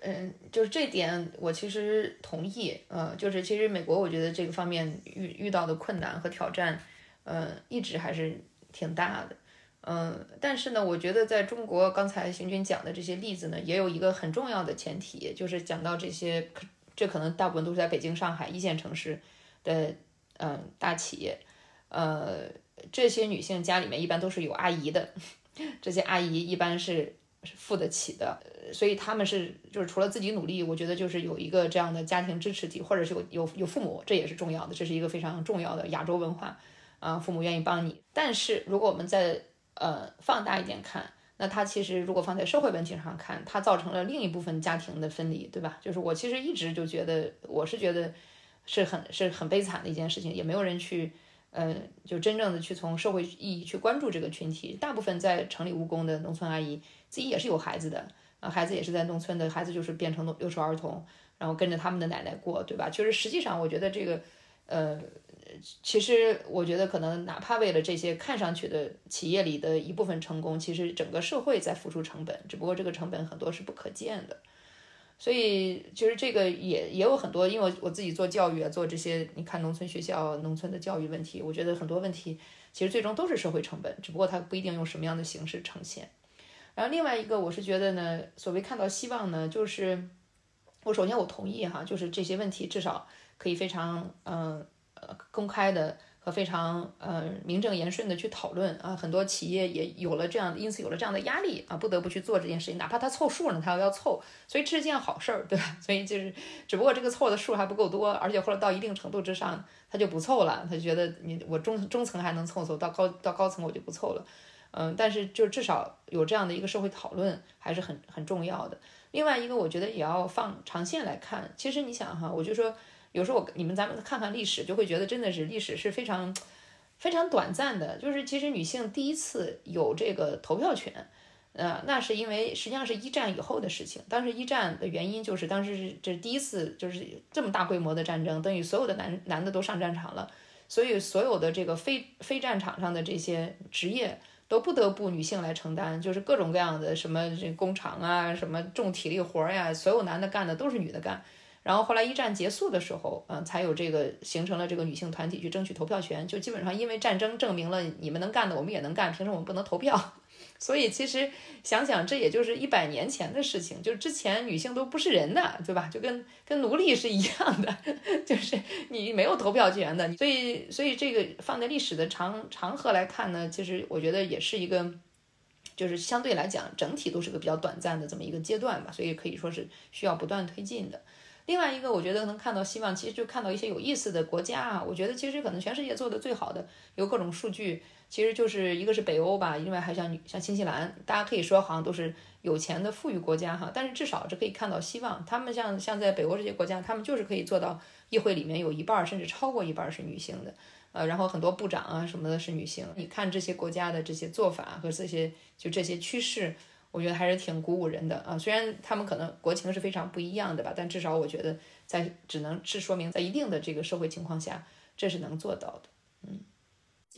嗯，就是这点我其实同意，呃，就是其实美国我觉得这个方面遇遇到的困难和挑战，呃，一直还是挺大的，嗯，但是呢，我觉得在中国刚才邢军讲的这些例子呢，也有一个很重要的前提，就是讲到这些，这可能大部分都是在北京、上海一线城市的，嗯，大企业，呃，这些女性家里面一般都是有阿姨的。这些阿姨一般是是付得起的，所以他们是就是除了自己努力，我觉得就是有一个这样的家庭支持体，或者是有有有父母，这也是重要的，这是一个非常重要的亚洲文化啊，父母愿意帮你。但是如果我们再呃放大一点看，那它其实如果放在社会问题上看，它造成了另一部分家庭的分离，对吧？就是我其实一直就觉得，我是觉得是很是很悲惨的一件事情，也没有人去。呃，就真正的去从社会意义去关注这个群体，大部分在城里务工的农村阿姨自己也是有孩子的，啊，孩子也是在农村的孩子，就是变成留守儿童，然后跟着他们的奶奶过，对吧？就是实际上，我觉得这个，呃，其实我觉得可能哪怕为了这些看上去的企业里的一部分成功，其实整个社会在付出成本，只不过这个成本很多是不可见的。所以其实这个也也有很多，因为我我自己做教育啊，做这些，你看农村学校、农村的教育问题，我觉得很多问题其实最终都是社会成本，只不过它不一定用什么样的形式呈现。然后另外一个，我是觉得呢，所谓看到希望呢，就是我首先我同意哈，就是这些问题至少可以非常嗯呃公开的和。非常呃名正言顺的去讨论啊，很多企业也有了这样，因此有了这样的压力啊，不得不去做这件事情，哪怕他凑数呢，他要要凑，所以这是件好事儿，对吧？所以就是，只不过这个凑的数还不够多，而且或者到一定程度之上，他就不凑了，他觉得你我中中层还能凑凑，到高到高层我就不凑了，嗯，但是就至少有这样的一个社会讨论还是很很重要的。另外一个，我觉得也要放长线来看，其实你想哈，我就说。有时候我你们咱们看看历史，就会觉得真的是历史是非常非常短暂的。就是其实女性第一次有这个投票权，呃，那是因为实际上是一战以后的事情。当时一战的原因就是当时是这第一次就是这么大规模的战争，等于所有的男男的都上战场了，所以所有的这个非非战场上的这些职业都不得不女性来承担，就是各种各样的什么工厂啊，什么重体力活呀，所有男的干的都是女的干。然后后来一战结束的时候，嗯，才有这个形成了这个女性团体去争取投票权。就基本上因为战争证明了你们能干的，我们也能干，凭什么我们不能投票？所以其实想想，这也就是一百年前的事情，就是之前女性都不是人的，对吧？就跟跟奴隶是一样的，就是你没有投票权的。所以，所以这个放在历史的长长河来看呢，其实我觉得也是一个，就是相对来讲整体都是个比较短暂的这么一个阶段吧。所以可以说是需要不断推进的。另外一个，我觉得能看到希望，其实就看到一些有意思的国家啊。我觉得其实可能全世界做的最好的，有各种数据，其实就是一个是北欧吧，另外还像像新西兰，大家可以说好像都是有钱的富裕国家哈，但是至少这可以看到希望。他们像像在北欧这些国家，他们就是可以做到议会里面有一半甚至超过一半是女性的，呃，然后很多部长啊什么的是女性。你看这些国家的这些做法和这些就这些趋势。我觉得还是挺鼓舞人的啊，虽然他们可能国情是非常不一样的吧，但至少我觉得在只能是说明在一定的这个社会情况下，这是能做到的，嗯。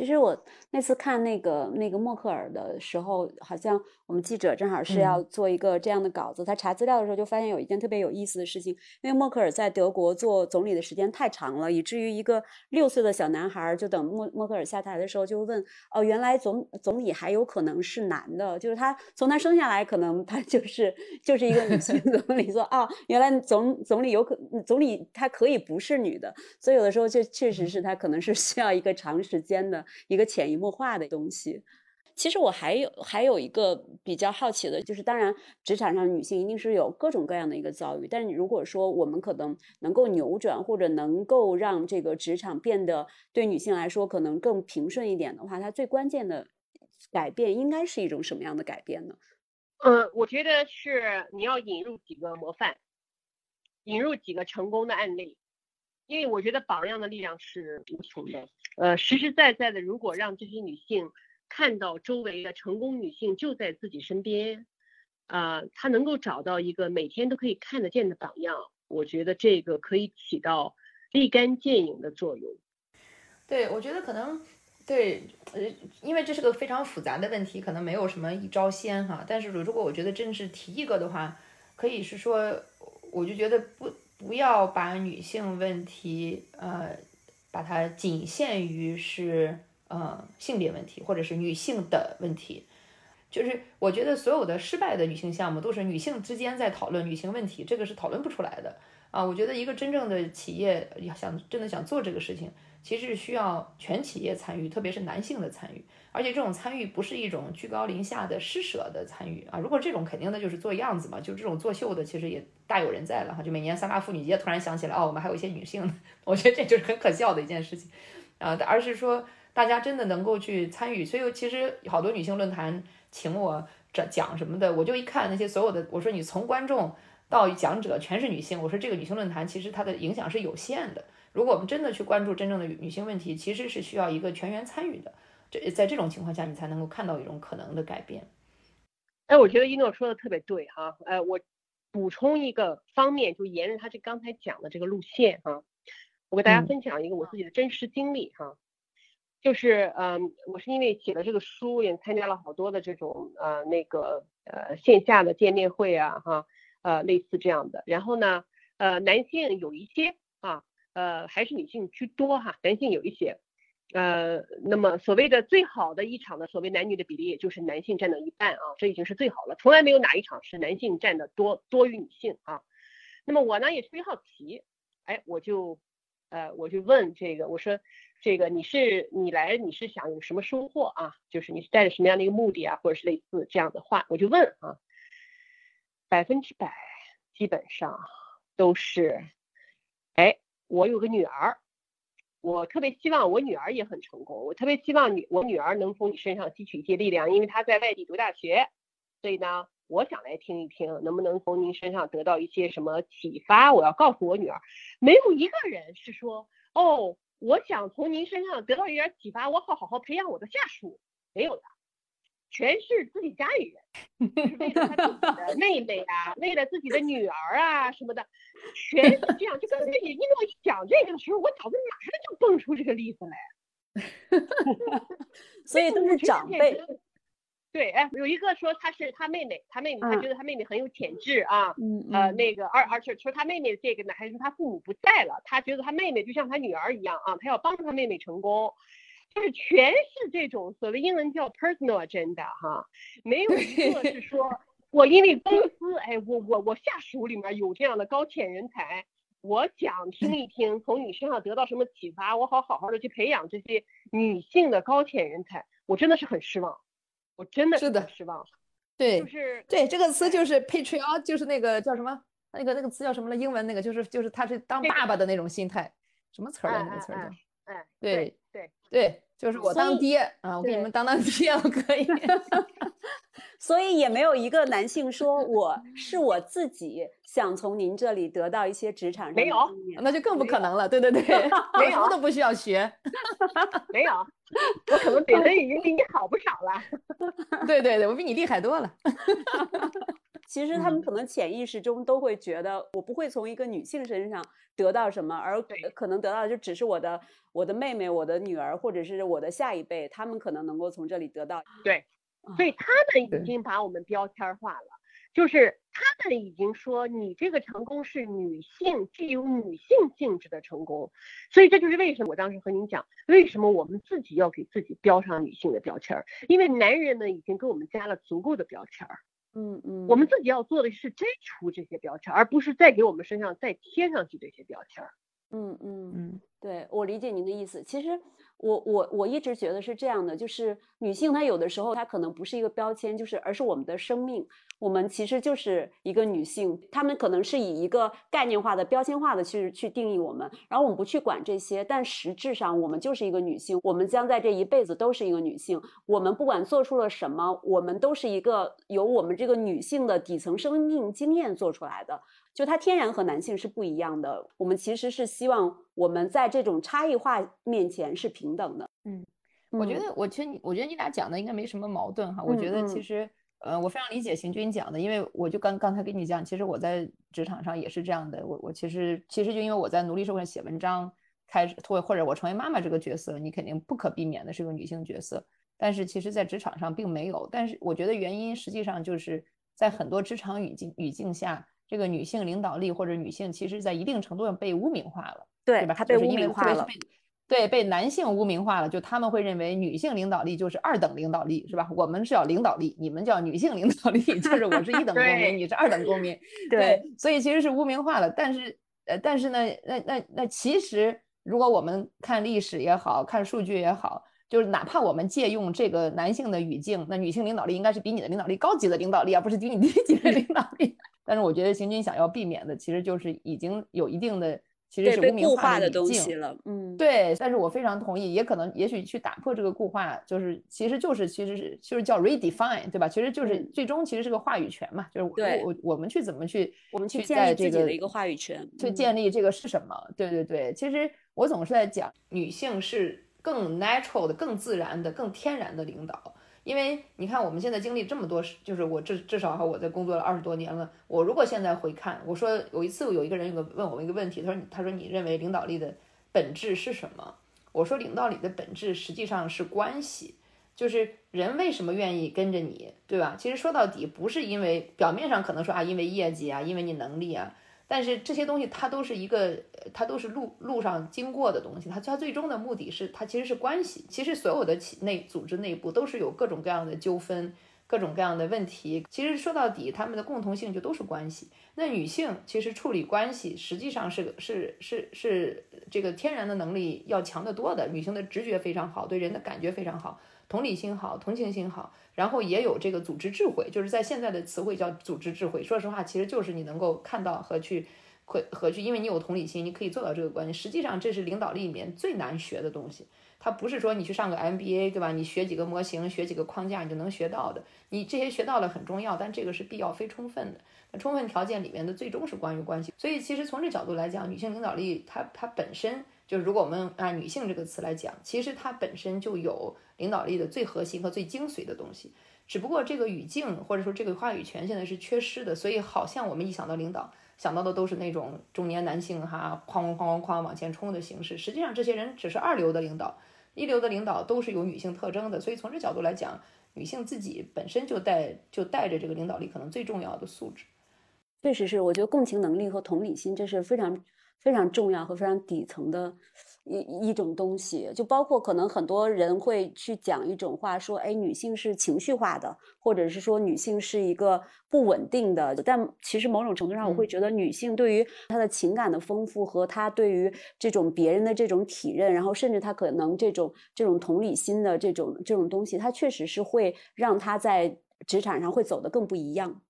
其实我那次看那个那个默克尔的时候，好像我们记者正好是要做一个这样的稿子。他查资料的时候就发现有一件特别有意思的事情，因为默克尔在德国做总理的时间太长了，以至于一个六岁的小男孩就等默默克尔下台的时候就问：“哦，原来总总理还有可能是男的？就是他从他生下来可能他就是就是一个女性总理。说啊，原来总总理有可总理他可以不是女的，所以有的时候就确实是他可能是需要一个长时间的。”一个潜移默化的东西。其实我还有还有一个比较好奇的，就是当然职场上女性一定是有各种各样的一个遭遇，但是如果说我们可能能够扭转，或者能够让这个职场变得对女性来说可能更平顺一点的话，它最关键的改变应该是一种什么样的改变呢？呃，我觉得是你要引入几个模范，引入几个成功的案例。因为我觉得榜样的力量是无穷的，呃，实实在在的，如果让这些女性看到周围的成功女性就在自己身边，啊，她能够找到一个每天都可以看得见的榜样，我觉得这个可以起到立竿见影的作用。对，我觉得可能。对，呃，因为这是个非常复杂的问题，可能没有什么一招鲜哈。但是如果我觉得真是提一个的话，可以是说，我就觉得不不要把女性问题呃，把它仅限于是呃性别问题或者是女性的问题。就是我觉得所有的失败的女性项目都是女性之间在讨论女性问题，这个是讨论不出来的啊。我觉得一个真正的企业要想真的想做这个事情。其实需要全企业参与，特别是男性的参与，而且这种参与不是一种居高临下的施舍的参与啊。如果这种肯定的就是做样子嘛，就这种作秀的，其实也大有人在了哈。就每年三八妇女节，突然想起来哦，我们还有一些女性，我觉得这就是很可笑的一件事情啊。而是说大家真的能够去参与，所以其实好多女性论坛请我讲讲什么的，我就一看那些所有的，我说你从观众到讲者全是女性，我说这个女性论坛其实它的影响是有限的。如果我们真的去关注真正的女性问题，其实是需要一个全员参与的。这在这种情况下，你才能够看到一种可能的改变。哎，我觉得一诺说的特别对哈。呃，我补充一个方面，就沿着他这刚才讲的这个路线哈，我给大家分享一个我自己的真实经历哈。就是嗯，我是因为写了这个书，也参加了好多的这种呃那个呃线下的见面会啊哈，呃类似这样的。然后呢，呃男性有一些啊。呃，还是女性居多哈，男性有一些。呃，那么所谓的最好的一场的所谓男女的比例，也就是男性占到一半啊，这已经是最好了，从来没有哪一场是男性占的多多于女性啊。那么我呢也特别好奇，哎，我就呃我就问这个，我说这个你是你来你是想有什么收获啊？就是你是带着什么样的一个目的啊，或者是类似这样的话，我就问啊，百分之百基本上都是，哎。我有个女儿，我特别希望我女儿也很成功。我特别希望女我女儿能从你身上吸取一些力量，因为她在外地读大学，所以呢，我想来听一听，能不能从您身上得到一些什么启发？我要告诉我女儿，没有一个人是说，哦，我想从您身上得到一点启发，我好好好培养我的下属，没有的。全是自己家里人，就是为了他自己的妹妹啊，为了自己的女儿啊什么的，全是这样。就跟你一诺一讲这个的时候，我脑子马上就蹦出这个例子来。所以都是长辈。对，哎，有一个说他是他妹妹，他妹妹他觉得他妹妹很有潜质啊，呃，那个而而且说他妹妹这个呢，还是他父母不在了，他觉得他妹妹就像他女儿一样啊，他要帮助他妹妹成功。就是全是这种所谓英文叫 personal agenda 哈，没有一个是说 我因为公司哎，我我我下属里面有这样的高潜人才，我想听一听从你身上得到什么启发，我好好好的去培养这些女性的高潜人才，我真的是很失望，我真的是的失望。对，就是对这个词就是 patriot，就是那个叫什么那个那个词叫什么了？英文那个就是就是他是当爸爸的那种心态，什么词儿来那个词儿叫？哎，对对对，就是我当爹啊，我给你们当当爹，我可以。所以也没有一个男性说 我是我自己想从您这里得到一些职场上没有，那就更不可能了。对对对，没有都不需要学，没有，我可能本身已经比你好不少了。对对对，我比你厉害多了。其实他们可能潜意识中都会觉得，我不会从一个女性身上得到什么，而可能得到的就只是我的我的妹妹、我的女儿，或者是我的下一辈，他们可能能够从这里得到。对，所以。他们已经把我们标签化了，就是他们已经说你这个成功是女性具有女性性质的成功，所以这就是为什么我当时和您讲，为什么我们自己要给自己标上女性的标签儿，因为男人们已经给我们加了足够的标签儿。嗯嗯，我们自己要做的是摘除这些标签，而不是再给我们身上再贴上去这些标签。嗯嗯嗯，对我理解您的意思。其实我我我一直觉得是这样的，就是女性她有的时候她可能不是一个标签，就是而是我们的生命。我们其实就是一个女性，她们可能是以一个概念化的、标签化的去去定义我们，然后我们不去管这些，但实质上我们就是一个女性，我们将在这一辈子都是一个女性。我们不管做出了什么，我们都是一个由我们这个女性的底层生命经验做出来的，就它天然和男性是不一样的。我们其实是希望我们在这种差异化面前是平等的。嗯，我觉得，我其实你，我觉得你俩讲的应该没什么矛盾哈。我觉得其实。呃，我非常理解行军讲的，因为我就刚刚才跟你讲，其实我在职场上也是这样的。我我其实其实就因为我在奴隶社会上写文章，开始或或者我成为妈妈这个角色，你肯定不可避免的是个女性角色。但是其实，在职场上并没有。但是我觉得原因实际上就是在很多职场语境语境下，这个女性领导力或者女性，其实在一定程度上被污名化了，对吧？她被污名化了。对，被男性污名化了，就他们会认为女性领导力就是二等领导力，是吧？我们是要领导力，你们叫女性领导力，就是我是一等公民，你是二等公民。对，所以其实是污名化了。但是，呃，但是呢，那那那其实，如果我们看历史也好看数据也好，就是哪怕我们借用这个男性的语境，那女性领导力应该是比你的领导力高级的领导力，而不是比你低级的领导力。但是我觉得行军想要避免的，其实就是已经有一定的。其实是污名化的东西了，嗯，对，但是我非常同意，也可能，也许去打破这个固化，就是其实就是其实是就是叫 redefine，对吧？其实就是最终其实是个话语权嘛，就是我我我们去怎么去我们去建立自己的一个话语权，去建立这个是什么？对对对，其实我总是在讲，女性是更 natural 的、更自然的、更天然的领导。因为你看，我们现在经历这么多，就是我至至少哈，我在工作了二十多年了。我如果现在回看，我说有一次有一个人有个问我一个问题，他说他说你认为领导力的本质是什么？我说领导力的本质实际上是关系，就是人为什么愿意跟着你，对吧？其实说到底不是因为表面上可能说啊，因为业绩啊，因为你能力啊。但是这些东西它都是一个，它都是路路上经过的东西，它它最终的目的是它其实是关系。其实所有的企内组织内部都是有各种各样的纠纷，各种各样的问题。其实说到底，他们的共同性就都是关系。那女性其实处理关系实际上是是是是这个天然的能力要强得多的。女性的直觉非常好，对人的感觉非常好，同理心好，同情心好。然后也有这个组织智慧，就是在现在的词汇叫组织智慧。说实话，其实就是你能够看到和去，和和去，因为你有同理心，你可以做到这个关系。实际上，这是领导力里面最难学的东西。它不是说你去上个 MBA，对吧？你学几个模型，学几个框架，你就能学到的。你这些学到了很重要，但这个是必要非充分的。那充分条件里面的最终是关于关系。所以，其实从这角度来讲，女性领导力它它本身就是，如果我们按女性这个词来讲，其实它本身就有领导力的最核心和最精髓的东西。只不过这个语境或者说这个话语权现在是缺失的，所以好像我们一想到领导，想到的都是那种中年男性哈，哐哐哐哐哐往前冲的形式。实际上这些人只是二流的领导，一流的领导都是有女性特征的。所以从这角度来讲，女性自己本身就带就带着这个领导力可能最重要的素质。确实是，我觉得共情能力和同理心这是非常非常重要和非常底层的。一一种东西，就包括可能很多人会去讲一种话，说，哎，女性是情绪化的，或者是说女性是一个不稳定的。但其实某种程度上，我会觉得女性对于她的情感的丰富和她对于这种别人的这种体认，然后甚至她可能这种这种同理心的这种这种东西，她确实是会让她在职场上会走得更不一样。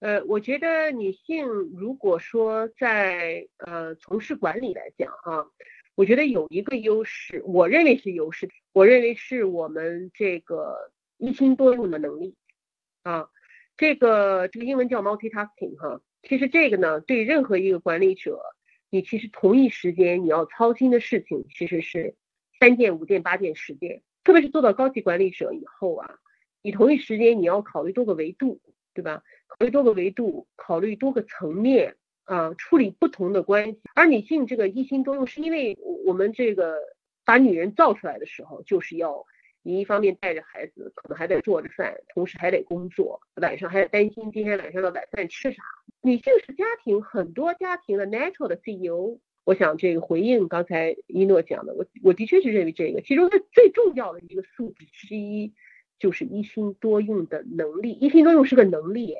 呃，我觉得女性如果说在呃从事管理来讲啊。我觉得有一个优势，我认为是优势，我认为是我们这个一心多用的能力啊，这个这个英文叫 multitasking 哈，其实这个呢，对任何一个管理者，你其实同一时间你要操心的事情其实是三件、五件、八件、十件，特别是做到高级管理者以后啊，你同一时间你要考虑多个维度，对吧？考虑多个维度，考虑多个层面。啊，处理不同的关系，而女性这个一心多用，是因为我们这个把女人造出来的时候，就是要你一方面带着孩子，可能还得做着饭，同时还得工作，晚上还得担心今天晚上的晚饭吃啥。女性是家庭很多家庭的 natural 的 CEO。我想这个回应刚才一诺讲的，我我的确是认为这个其中最最重要的一个素质之一，就是一心多用的能力。一心多用是个能力，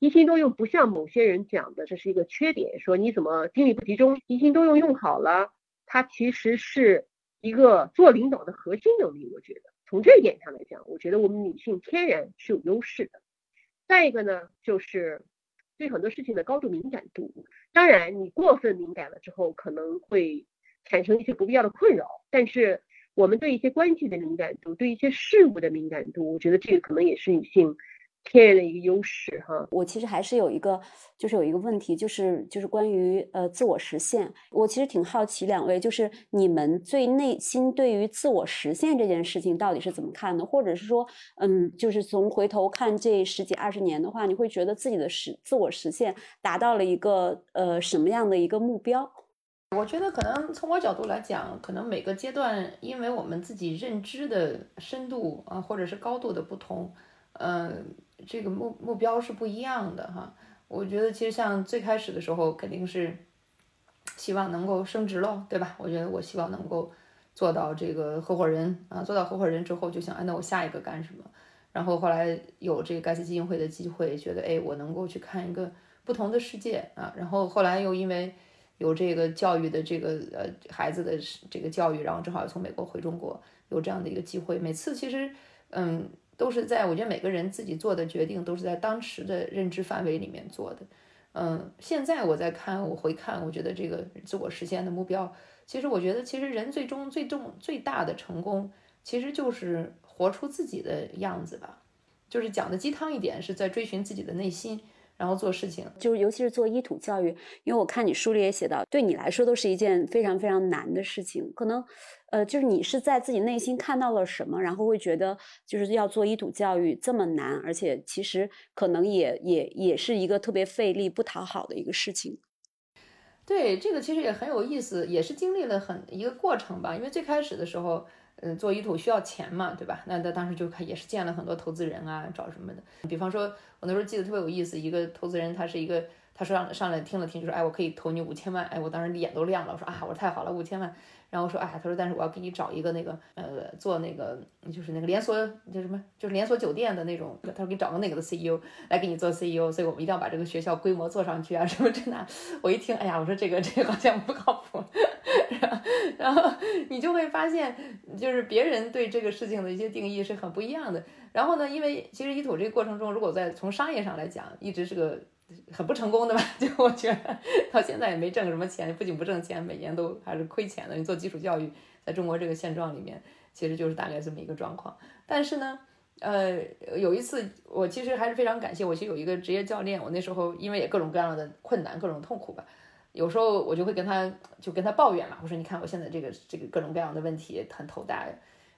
哎。一心多用不像某些人讲的，这是一个缺点，说你怎么精力不集中？一心多用用好了，它其实是一个做领导的核心能力。我觉得从这一点上来讲，我觉得我们女性天然是有优势的。再一个呢，就是对很多事情的高度敏感度。当然，你过分敏感了之后，可能会产生一些不必要的困扰。但是，我们对一些关系的敏感度，对一些事物的敏感度，我觉得这个可能也是女性。天然的一个优势哈，我其实还是有一个，就是有一个问题，就是就是关于呃自我实现，我其实挺好奇两位，就是你们最内心对于自我实现这件事情到底是怎么看的？或者是说，嗯，就是从回头看这十几二十年的话，你会觉得自己的实自我实现达到了一个呃什么样的一个目标？我觉得可能从我角度来讲，可能每个阶段，因为我们自己认知的深度啊，或者是高度的不同，嗯，这个目目标是不一样的哈。我觉得其实像最开始的时候，肯定是希望能够升职喽，对吧？我觉得我希望能够做到这个合伙人啊，做到合伙人之后，就想，哎，那我下一个干什么？然后后来有这个盖茨基金会的机会，觉得，哎，我能够去看一个不同的世界啊。然后后来又因为有这个教育的这个呃孩子的这个教育，然后正好从美国回中国，有这样的一个机会。每次其实嗯都是在我觉得每个人自己做的决定都是在当时的认知范围里面做的。嗯，现在我在看我回看，我觉得这个自我实现的目标，其实我觉得其实人最终最重最大的成功，其实就是活出自己的样子吧。就是讲的鸡汤一点，是在追寻自己的内心。然后做事情，就是尤其是做医土教育，因为我看你书里也写到，对你来说都是一件非常非常难的事情。可能，呃，就是你是在自己内心看到了什么，然后会觉得就是要做医土教育这么难，而且其实可能也也也是一个特别费力、不讨好的一个事情。对，这个其实也很有意思，也是经历了很一个过程吧。因为最开始的时候。嗯，做医土需要钱嘛，对吧？那他当时就也是见了很多投资人啊，找什么的。比方说，我那时候记得特别有意思，一个投资人，他是一个，他说上上来听了听，就说，哎，我可以投你五千万。哎，我当时眼都亮了，我说啊，我说太好了，五千万。然后说，哎，他说，但是我要给你找一个那个，呃，做那个就是那个连锁叫什么，就是连锁酒店的那种。他说给你找个那个的 CEO 来给你做 CEO，所以我们一定要把这个学校规模做上去啊，什么这那。我一听，哎呀，我说这个这个好像不靠谱。然后你就会发现，就是别人对这个事情的一些定义是很不一样的。然后呢，因为其实一土这个过程中，如果在从商业上来讲，一直是个很不成功的吧？就我觉得到现在也没挣什么钱，不仅不挣钱，每年都还是亏钱的。你做基础教育，在中国这个现状里面，其实就是大概这么一个状况。但是呢，呃，有一次我其实还是非常感谢，我其实有一个职业教练，我那时候因为也各种各样的困难，各种痛苦吧。有时候我就会跟他就跟他抱怨嘛，我说你看我现在这个这个各种各样的问题很头大呀，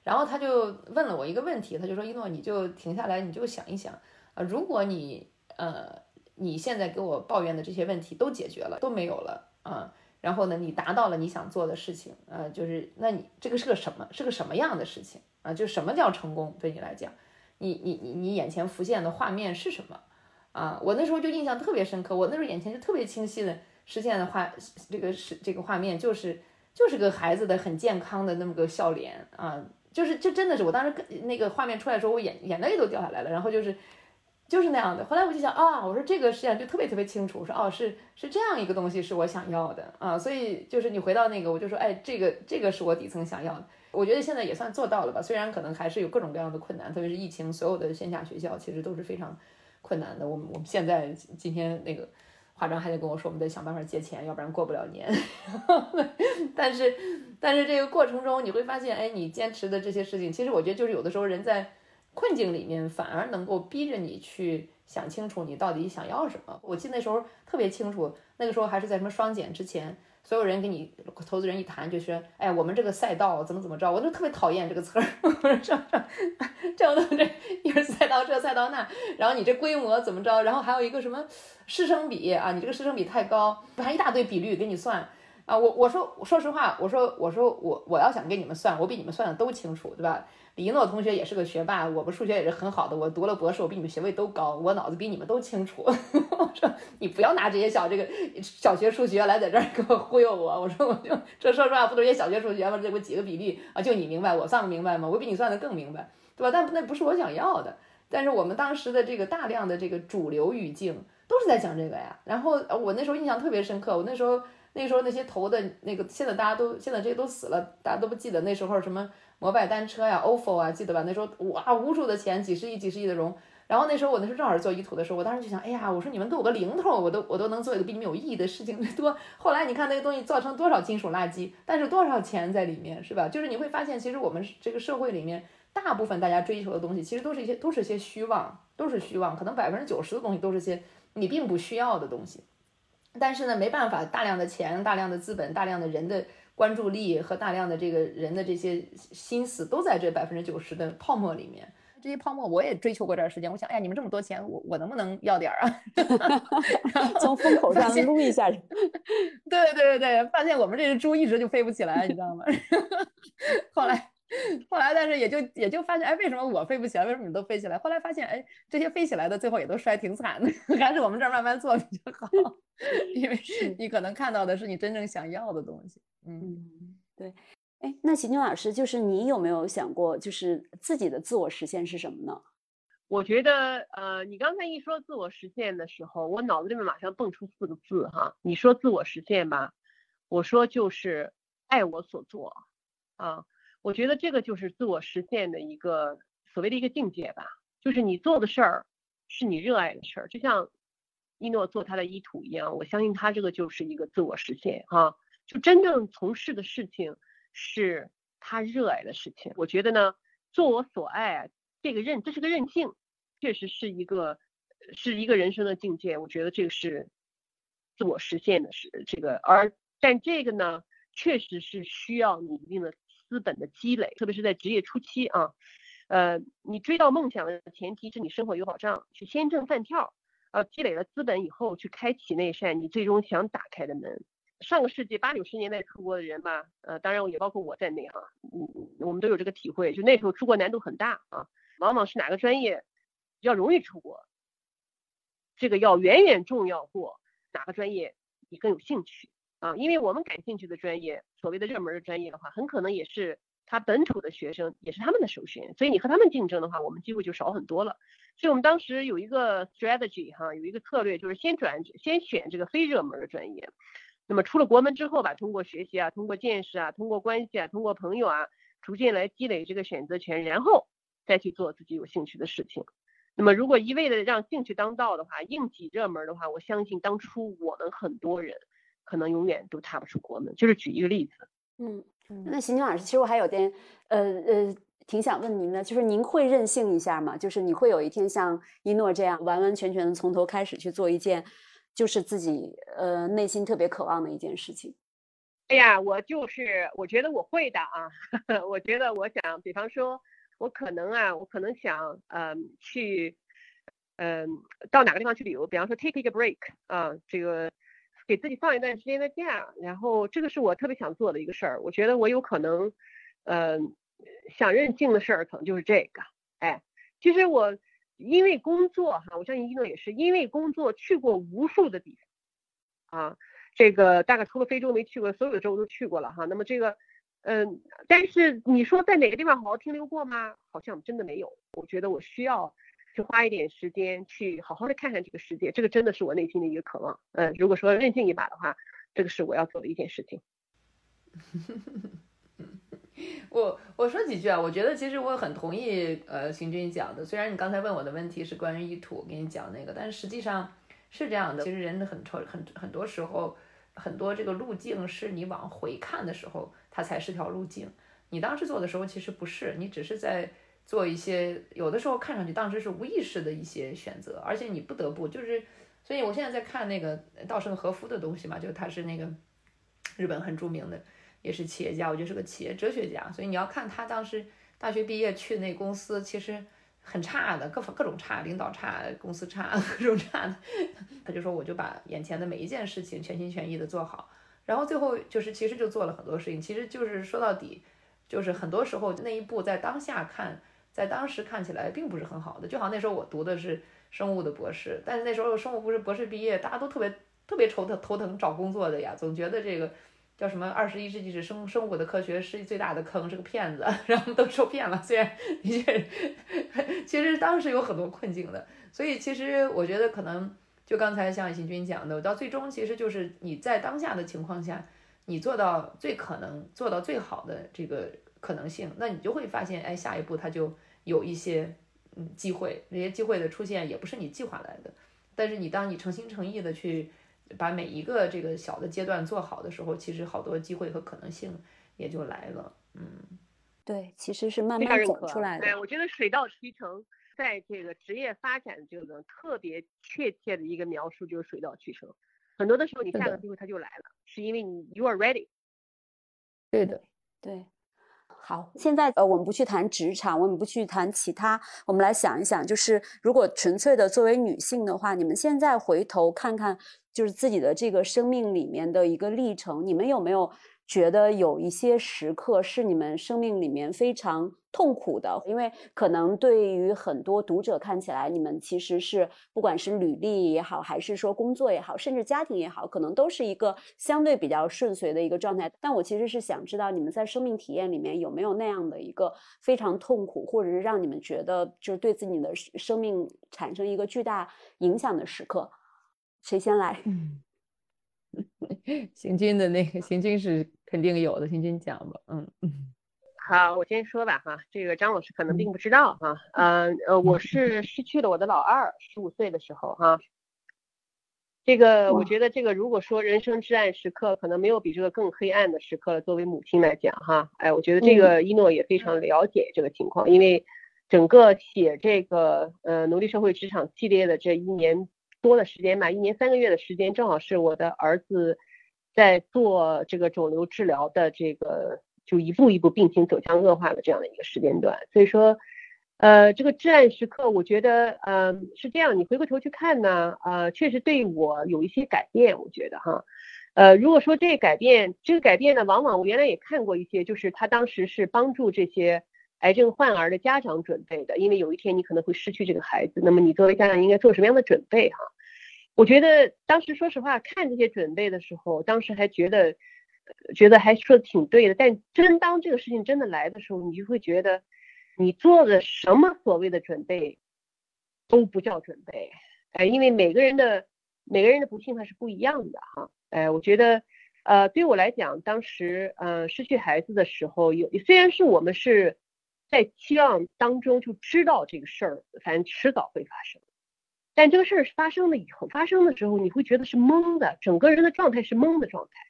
然后他就问了我一个问题，他就说一诺你就停下来你就想一想啊，如果你呃你现在给我抱怨的这些问题都解决了都没有了啊，然后呢你达到了你想做的事情啊，就是那你这个是个什么是个什么样的事情啊？就什么叫成功对你来讲，你你你你眼前浮现的画面是什么啊？我那时候就印象特别深刻，我那时候眼前就特别清晰的。实现的画，这个是这个画面，就是就是个孩子的很健康的那么个笑脸啊，就是就真的是我当时跟那个画面出来的时候，我眼眼泪都掉下来了，然后就是就是那样的。后来我就想啊，我说这个实际上就特别特别清楚，说哦是是这样一个东西是我想要的啊，所以就是你回到那个，我就说哎，这个这个是我底层想要的。我觉得现在也算做到了吧，虽然可能还是有各种各样的困难，特别是疫情，所有的线下学校其实都是非常困难的。我们我们现在今天那个。化妆还得跟我说，我们得想办法借钱，要不然过不了年。但是，但是这个过程中你会发现，哎，你坚持的这些事情，其实我觉得就是有的时候人在困境里面，反而能够逼着你去想清楚你到底想要什么。我记得那时候特别清楚，那个时候还是在什么双减之前。所有人跟你投资人一谈，就是，哎，我们这个赛道怎么怎么着，我就特别讨厌这个词儿。我说这 这样这一个赛道这赛道那，然后你这规模怎么着，然后还有一个什么师生比啊，你这个师生比太高，还一大堆比率给你算啊。我我说说实话，我说我说我我要想给你们算，我比你们算的都清楚，对吧？李一诺同学也是个学霸，我们数学也是很好的。我读了博士，我比你们学位都高，我脑子比你们都清楚。我说你不要拿这些小这个小学数学来在这儿给我忽悠我。我说我就这说实话，不都是些小学数学吗？这不几个比例啊？就你明白，我算不明白吗？我比你算的更明白，对吧？但那不是我想要的。但是我们当时的这个大量的这个主流语境都是在讲这个呀。然后我那时候印象特别深刻，我那时候那时候那些投的那个，现在大家都现在这些都死了，大家都不记得那时候什么。摩拜单车呀，ofo 啊，记得吧？那时候哇，无数的钱，几十亿、几十亿的融。然后那时候我那时候正好是做依图的时候，我当时就想，哎呀，我说你们给我个零头，我都我都能做一个比你们有意义的事情多。后来你看那个东西造成多少金属垃圾，但是多少钱在里面，是吧？就是你会发现，其实我们这个社会里面，大部分大家追求的东西，其实都是一些都是些虚妄，都是虚妄。可能百分之九十的东西都是些你并不需要的东西。但是呢，没办法，大量的钱、大量的资本、大量的人的。关注力和大量的这个人的这些心思都在这百分之九十的泡沫里面。这些泡沫我也追求过这段时间。我想，哎呀，你们这么多钱，我我能不能要点儿啊？从风口上撸一下。对对对对，发现我们这只猪一直就飞不起来，你知道吗？后 来后来，但是也就也就发现，哎，为什么我飞不起来？为什么你都飞起来？后来发现，哎，这些飞起来的最后也都摔挺惨的，还是我们这儿慢慢做比较好，因为你可能看到的是你真正想要的东西。嗯，对。哎，那秦军老师，就是你有没有想过，就是自己的自我实现是什么呢？我觉得，呃，你刚才一说自我实现的时候，我脑子里面马上蹦出四个字哈。你说自我实现吧，我说就是爱我所做啊。我觉得这个就是自我实现的一个所谓的一个境界吧，就是你做的事儿是你热爱的事儿，就像一诺做他的医土一样，我相信他这个就是一个自我实现哈，就真正从事的事情。是他热爱的事情，我觉得呢，做我所爱，这个任这是个任性，确实是一个是一个人生的境界。我觉得这个是自我实现的，是这个。而但这个呢，确实是需要你一定的资本的积累，特别是在职业初期啊。呃，你追到梦想的前提是你生活有保障，去先挣饭票，呃，积累了资本以后，去开启那扇你最终想打开的门。上个世纪八九十年代出国的人吧，呃，当然也包括我在内哈，嗯，我们都有这个体会，就那时候出国难度很大啊，往往是哪个专业比较容易出国，这个要远远重要过哪个专业你更有兴趣啊，因为我们感兴趣的专业，所谓的热门的专业的话，很可能也是他本土的学生，也是他们的首选，所以你和他们竞争的话，我们机会就少很多了。所以我们当时有一个 strategy 哈，有一个策略，就是先转先选这个非热门的专业。那么出了国门之后吧，通过学习啊，通过见识啊，通过关系啊，通过朋友啊，逐渐来积累这个选择权，然后再去做自己有兴趣的事情。那么如果一味的让兴趣当道的话，硬挤热门的话，我相信当初我们很多人可能永远都踏不出国门。就是举一个例子。嗯，那邢军老师，其实我还有点呃呃挺想问您的，就是您会任性一下吗？就是你会有一天像一诺这样完完全全的从头开始去做一件。就是自己呃内心特别渴望的一件事情。哎呀，我就是我觉得我会的啊，我觉得我想，比方说，我可能啊，我可能想嗯去嗯到哪个地方去旅游，比方说 take a break 啊，这个给自己放一段时间的假，然后这个是我特别想做的一个事儿。我觉得我有可能嗯想任性的事儿，可能就是这个。哎，其实我。因为工作哈，我相信一诺也是因为工作去过无数的地方啊，这个大概除了非洲没去过，所有的州都去过了哈。那么这个，嗯，但是你说在哪个地方好好停留过吗？好像真的没有。我觉得我需要去花一点时间去好好的看看这个世界，这个真的是我内心的一个渴望。嗯，如果说任性一把的话，这个是我要做的一件事情。我我说几句啊，我觉得其实我很同意呃行军讲的。虽然你刚才问我的问题是关于意图，我给你讲那个，但是实际上是这样的。其实人很很很多时候，很多这个路径是你往回看的时候，它才是条路径。你当时做的时候其实不是，你只是在做一些有的时候看上去当时是无意识的一些选择，而且你不得不就是。所以我现在在看那个稻盛和夫的东西嘛，就他是那个日本很著名的。也是企业家，我觉得是个企业哲学家，所以你要看他当时大学毕业去那公司，其实很差的，各方各种差，领导差，公司差，各种差的。他就说，我就把眼前的每一件事情全心全意的做好，然后最后就是其实就做了很多事情，其实就是说到底，就是很多时候那一步在当下看，在当时看起来并不是很好的。就好像那时候我读的是生物的博士，但是那时候生物不是博士毕业，大家都特别特别头疼头疼找工作的呀，总觉得这个。叫什么？二十一世纪是生生物的科学是最大的坑，是个骗子，然后都受骗了。虽然的确，其实当时有很多困境的。所以其实我觉得可能就刚才像新军讲的，到最终其实就是你在当下的情况下，你做到最可能做到最好的这个可能性，那你就会发现，哎，下一步它就有一些嗯机会，这些机会的出现也不是你计划来的，但是你当你诚心诚意的去。把每一个这个小的阶段做好的时候，其实好多机会和可能性也就来了。嗯，对，其实是慢慢走出来的。对，我觉得水到渠成，在这个职业发展这个特别确切的一个描述就是水到渠成。很多的时候，你下个机会它就来了，是因为你 you are ready。对的，对。好，现在呃，我们不去谈职场，我们不去谈其他，我们来想一想，就是如果纯粹的作为女性的话，你们现在回头看看，就是自己的这个生命里面的一个历程，你们有没有？觉得有一些时刻是你们生命里面非常痛苦的，因为可能对于很多读者看起来，你们其实是不管是履历也好，还是说工作也好，甚至家庭也好，可能都是一个相对比较顺遂的一个状态。但我其实是想知道，你们在生命体验里面有没有那样的一个非常痛苦，或者是让你们觉得就是对自己的生命产生一个巨大影响的时刻？谁先来？行军的那个行军是肯定有的，行军讲吧，嗯嗯，好，我先说吧哈，这个张老师可能并不知道哈，嗯呃，我是失去了我的老二，十五岁的时候哈，这个我觉得这个如果说人生至暗时刻，可能没有比这个更黑暗的时刻了。作为母亲来讲哈，哎，我觉得这个一诺也非常了解这个情况，因为整个写这个呃奴隶社会职场系列的这一年。多的时间吧，一年三个月的时间，正好是我的儿子在做这个肿瘤治疗的这个，就一步一步病情走向恶化的这样的一个时间段。所以说，呃，这个至暗时刻，我觉得，嗯，是这样。你回过头去看呢，呃，确实对我有一些改变。我觉得哈，呃，如果说这改变，这个改变呢，往往我原来也看过一些，就是他当时是帮助这些。癌症患儿的家长准备的，因为有一天你可能会失去这个孩子，那么你作为家长应该做什么样的准备哈？我觉得当时说实话看这些准备的时候，当时还觉得觉得还说的挺对的，但真当这个事情真的来的时候，你就会觉得你做的什么所谓的准备都不叫准备，哎，因为每个人的每个人的不幸它是不一样的哈，哎，我觉得呃对我来讲，当时呃失去孩子的时候，有虽然是我们是。在期望当中就知道这个事儿，反正迟早会发生。但这个事儿发生了以后，发生的时候你会觉得是懵的，整个人的状态是懵的状态，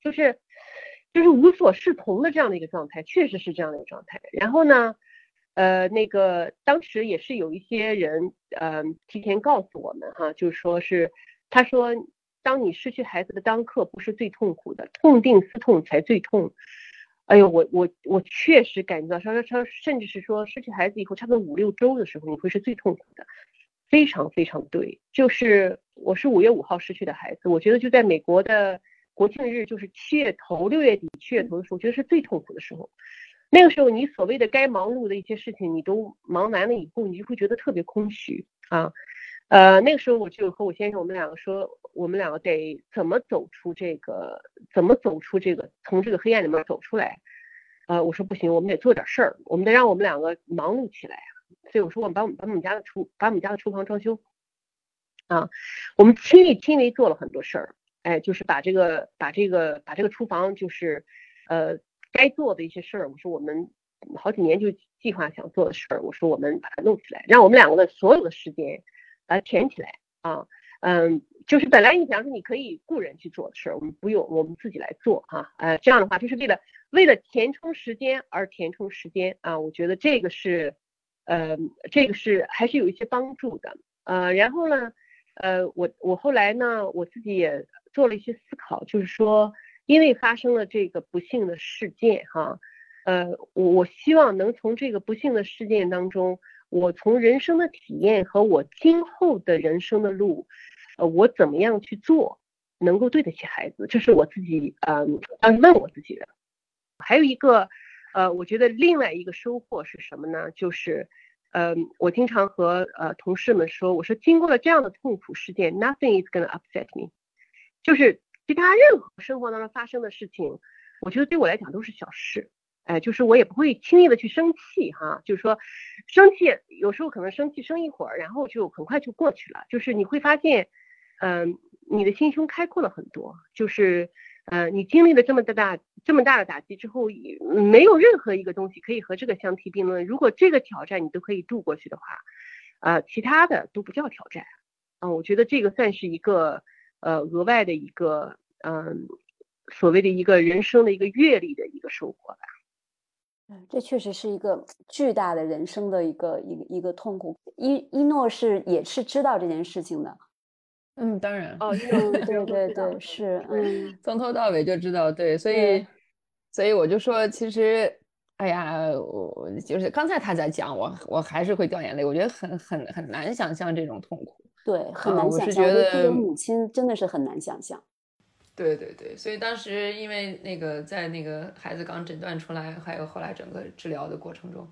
就是就是无所适从的这样的一个状态，确实是这样的一个状态。然后呢，呃，那个当时也是有一些人，呃，提前告诉我们哈，就是说是他说，当你失去孩子的当刻不是最痛苦的，痛定思痛才最痛。哎呦，我我我确实感觉到，稍稍稍，甚至是说失去孩子以后，差不多五六周的时候，你会是最痛苦的，非常非常对。就是我是五月五号失去的孩子，我觉得就在美国的国庆日，就是七月头、六月底、七月头的时候，我觉得是最痛苦的时候。那个时候，你所谓的该忙碌的一些事情，你都忙完了以后，你就会觉得特别空虚啊。呃，那个时候我就和我先生，我们两个说，我们两个得怎么走出这个，怎么走出这个，从这个黑暗里面走出来。呃，我说不行，我们得做点事儿，我们得让我们两个忙碌起来啊。所以我说，我们把我们把我们家的厨，把我们家的厨房装修啊，我们亲力亲为做了很多事儿。哎，就是把这个，把这个，把这个厨房，就是呃该做的一些事儿，我说我们好几年就计划想做的事儿，我说我们把它弄起来，让我们两个的所有的时间。把它填起来啊，嗯，就是本来你想说你可以雇人去做的事儿，我们不用，我们自己来做哈，呃，这样的话就是为了为了填充时间而填充时间啊，我觉得这个是，呃，这个是还是有一些帮助的，呃，然后呢，呃，我我后来呢，我自己也做了一些思考，就是说，因为发生了这个不幸的事件哈，呃，我我希望能从这个不幸的事件当中。我从人生的体验和我今后的人生的路，呃，我怎么样去做能够对得起孩子，这是我自己嗯当时问我自己的。还有一个，呃，我觉得另外一个收获是什么呢？就是，嗯，我经常和呃同事们说，我说经过了这样的痛苦事件，nothing is gonna upset me，就是其他任何生活当中发生的事情，我觉得对我来讲都是小事。哎，就是我也不会轻易的去生气哈，就是说，生气有时候可能生气生一会儿，然后就很快就过去了。就是你会发现，嗯，你的心胸开阔了很多。就是，呃，你经历了这么大大这么大的打击之后，没有任何一个东西可以和这个相提并论。如果这个挑战你都可以度过去的话，啊，其他的都不叫挑战。啊，我觉得这个算是一个呃额外的一个嗯所谓的一个人生的一个阅历的一个收获吧。这确实是一个巨大的人生的一个一个一个痛苦。伊伊诺是也是知道这件事情的，嗯，当然，哦，对对对，是，嗯，从头到尾就知道，对，所以所以我就说，其实，哎呀，我就是刚才他在讲，我我还是会掉眼泪，我觉得很很很难想象这种痛苦。对，很难想象。是觉得作为母亲真的是很难想象。对对对，所以当时因为那个在那个孩子刚诊断出来，还有后来整个治疗的过程中，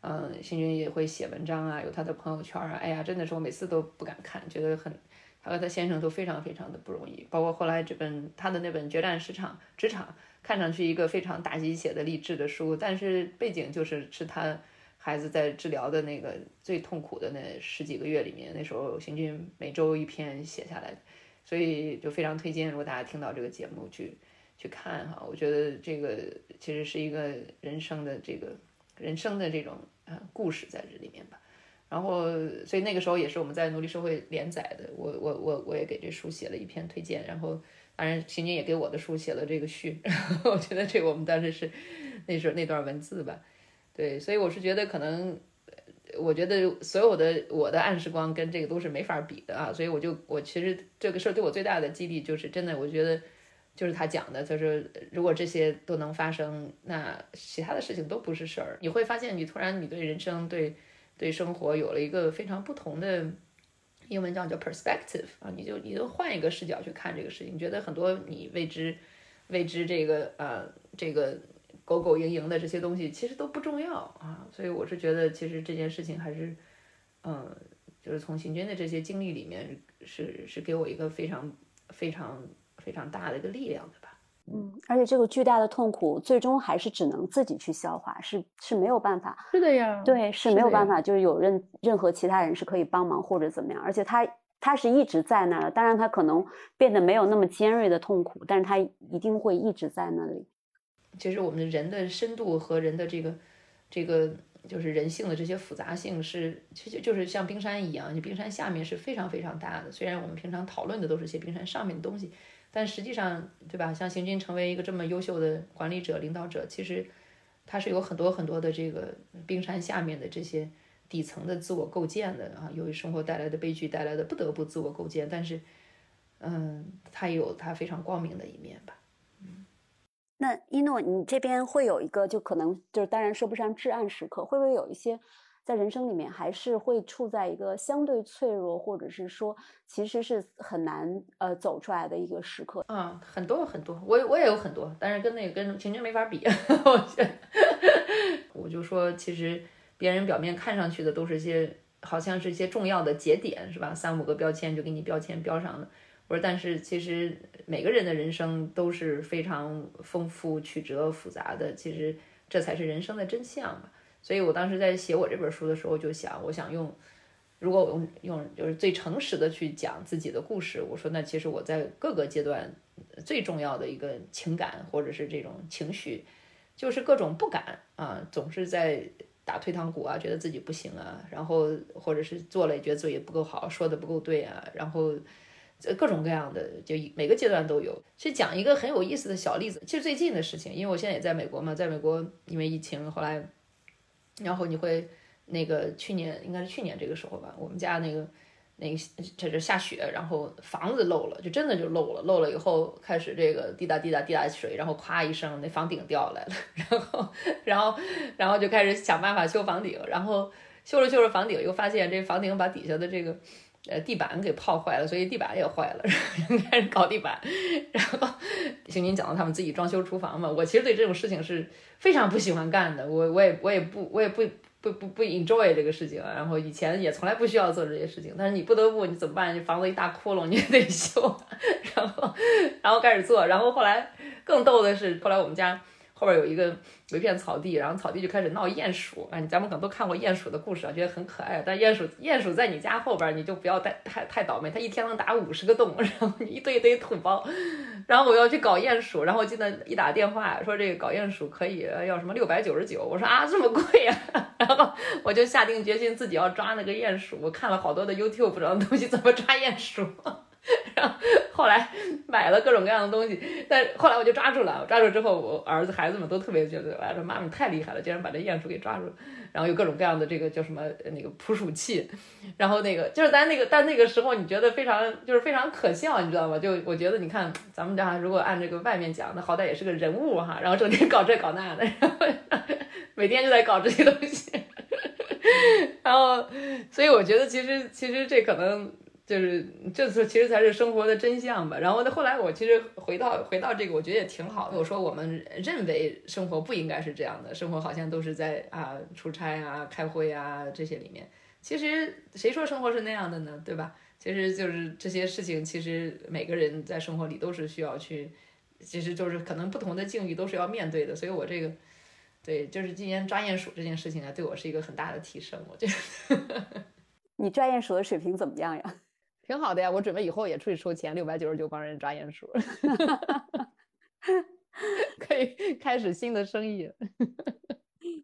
嗯，新军也会写文章啊，有他的朋友圈啊，哎呀，真的是我每次都不敢看，觉得很，他和他先生都非常非常的不容易，包括后来这本他的那本《决战职场》职场，看上去一个非常大鸡血的励志的书，但是背景就是是他孩子在治疗的那个最痛苦的那十几个月里面，那时候新军每周一篇写下来的。所以就非常推荐，如果大家听到这个节目去去看哈，我觉得这个其实是一个人生的这个人生的这种呃故事在这里面吧。然后，所以那个时候也是我们在奴隶社会连载的，我我我我也给这书写了一篇推荐，然后当然秦军也给我的书写了这个序，我觉得这个我们当时是那时候那段文字吧，对，所以我是觉得可能。我觉得所有的我的暗时光跟这个都是没法比的啊，所以我就我其实这个事儿对我最大的激励就是真的，我觉得就是他讲的，他说如果这些都能发生，那其他的事情都不是事儿。你会发现，你突然你对人生、对对生活有了一个非常不同的英文叫叫 perspective 啊，你就你就换一个视角去看这个事情，觉得很多你未知未知这个呃这个。狗狗营营的这些东西其实都不重要啊，所以我是觉得其实这件事情还是，嗯，就是从行军的这些经历里面是是给我一个非常非常非常大的一个力量的吧。嗯，而且这个巨大的痛苦最终还是只能自己去消化，是是没有办法。是的呀，对，是没有办法，就是有任任何其他人是可以帮忙或者怎么样，而且他他是一直在那儿，当然他可能变得没有那么尖锐的痛苦，但是他一定会一直在那里。其实我们人的深度和人的这个这个就是人性的这些复杂性是，其实就是像冰山一样，你冰山下面是非常非常大的。虽然我们平常讨论的都是些冰山上面的东西，但实际上，对吧？像邢军成为一个这么优秀的管理者、领导者，其实他是有很多很多的这个冰山下面的这些底层的自我构建的啊，由于生活带来的悲剧带来的不得不自我构建，但是，嗯，他有他非常光明的一面吧。那一诺，你这边会有一个，就可能就是当然说不上至暗时刻，会不会有一些在人生里面还是会处在一个相对脆弱，或者是说其实是很难呃走出来的一个时刻？啊，很多很多，我我也有很多，但是跟那个跟晴晴没法比。我觉得，我就说，其实别人表面看上去的都是些好像是一些重要的节点，是吧？三五个标签就给你标签标上了。我说，但是其实每个人的人生都是非常丰富、曲折、复杂的，其实这才是人生的真相嘛。所以我当时在写我这本书的时候，就想，我想用，如果我用用就是最诚实的去讲自己的故事，我说，那其实我在各个阶段最重要的一个情感或者是这种情绪，就是各种不敢啊，总是在打退堂鼓啊，觉得自己不行啊，然后或者是做了也觉得自己不够好，说的不够对啊，然后。各种各样的，就每个阶段都有。去讲一个很有意思的小例子，其实最近的事情，因为我现在也在美国嘛，在美国因为疫情，后来，然后你会那个去年应该是去年这个时候吧，我们家那个那个这是下雪，然后房子漏了，就真的就漏了，漏了以后开始这个滴答滴答滴答水，然后咵一声那房顶掉下来了，然后然后然后就开始想办法修房顶，然后修着修着房顶又发现这房顶把底下的这个。呃，地板给泡坏了，所以地板也坏了，开始搞地板。然后，星军讲到他们自己装修厨房嘛，我其实对这种事情是非常不喜欢干的，我我也我也不我也不不不不 enjoy 这个事情。然后以前也从来不需要做这些事情，但是你不得不，你怎么办？你房子一大窟窿，你也得 修。然后，然后开始做。然后后来更逗的是，后来我们家。后边有一个有一片草地，然后草地就开始闹鼹鼠。哎，咱们可能都看过鼹鼠的故事啊，觉得很可爱。但鼹鼠鼹鼠在你家后边，你就不要太太太倒霉，它一天能打五十个洞，然后一堆一堆土包。然后我要去搞鼹鼠，然后我记得一打电话说这个搞鼹鼠可以要什么六百九十九，我说啊这么贵呀，然后我就下定决心自己要抓那个鼹鼠。我看了好多的 YouTube 上的东西怎么抓鼹鼠，然后。后来买了各种各样的东西，但后来我就抓住了，抓住之后，我儿子孩子们都特别觉得，哎，说妈妈太厉害了，竟然把这鼹鼠给抓住了。然后有各种各样的这个叫什么那个捕鼠器，然后那个就是咱那个，但那个时候你觉得非常就是非常可笑，你知道吗？就我觉得你看咱们家如果按这个外面讲，那好歹也是个人物哈，然后整天搞这搞那的，然后每天就在搞这些东西，然后所以我觉得其实其实这可能。就是这次其实才是生活的真相吧。然后呢，后来我其实回到回到这个，我觉得也挺好的。我说我们认为生活不应该是这样的，生活好像都是在啊出差啊、开会啊这些里面。其实谁说生活是那样的呢？对吧？其实就是这些事情，其实每个人在生活里都是需要去，其实就是可能不同的境遇都是要面对的。所以我这个对，就是今年抓鼹鼠这件事情啊，对我是一个很大的提升。我觉得 你抓鼹鼠的水平怎么样呀？挺好的呀，我准备以后也出去收钱，六百九十九帮人抓鼹鼠，可以开始新的生意。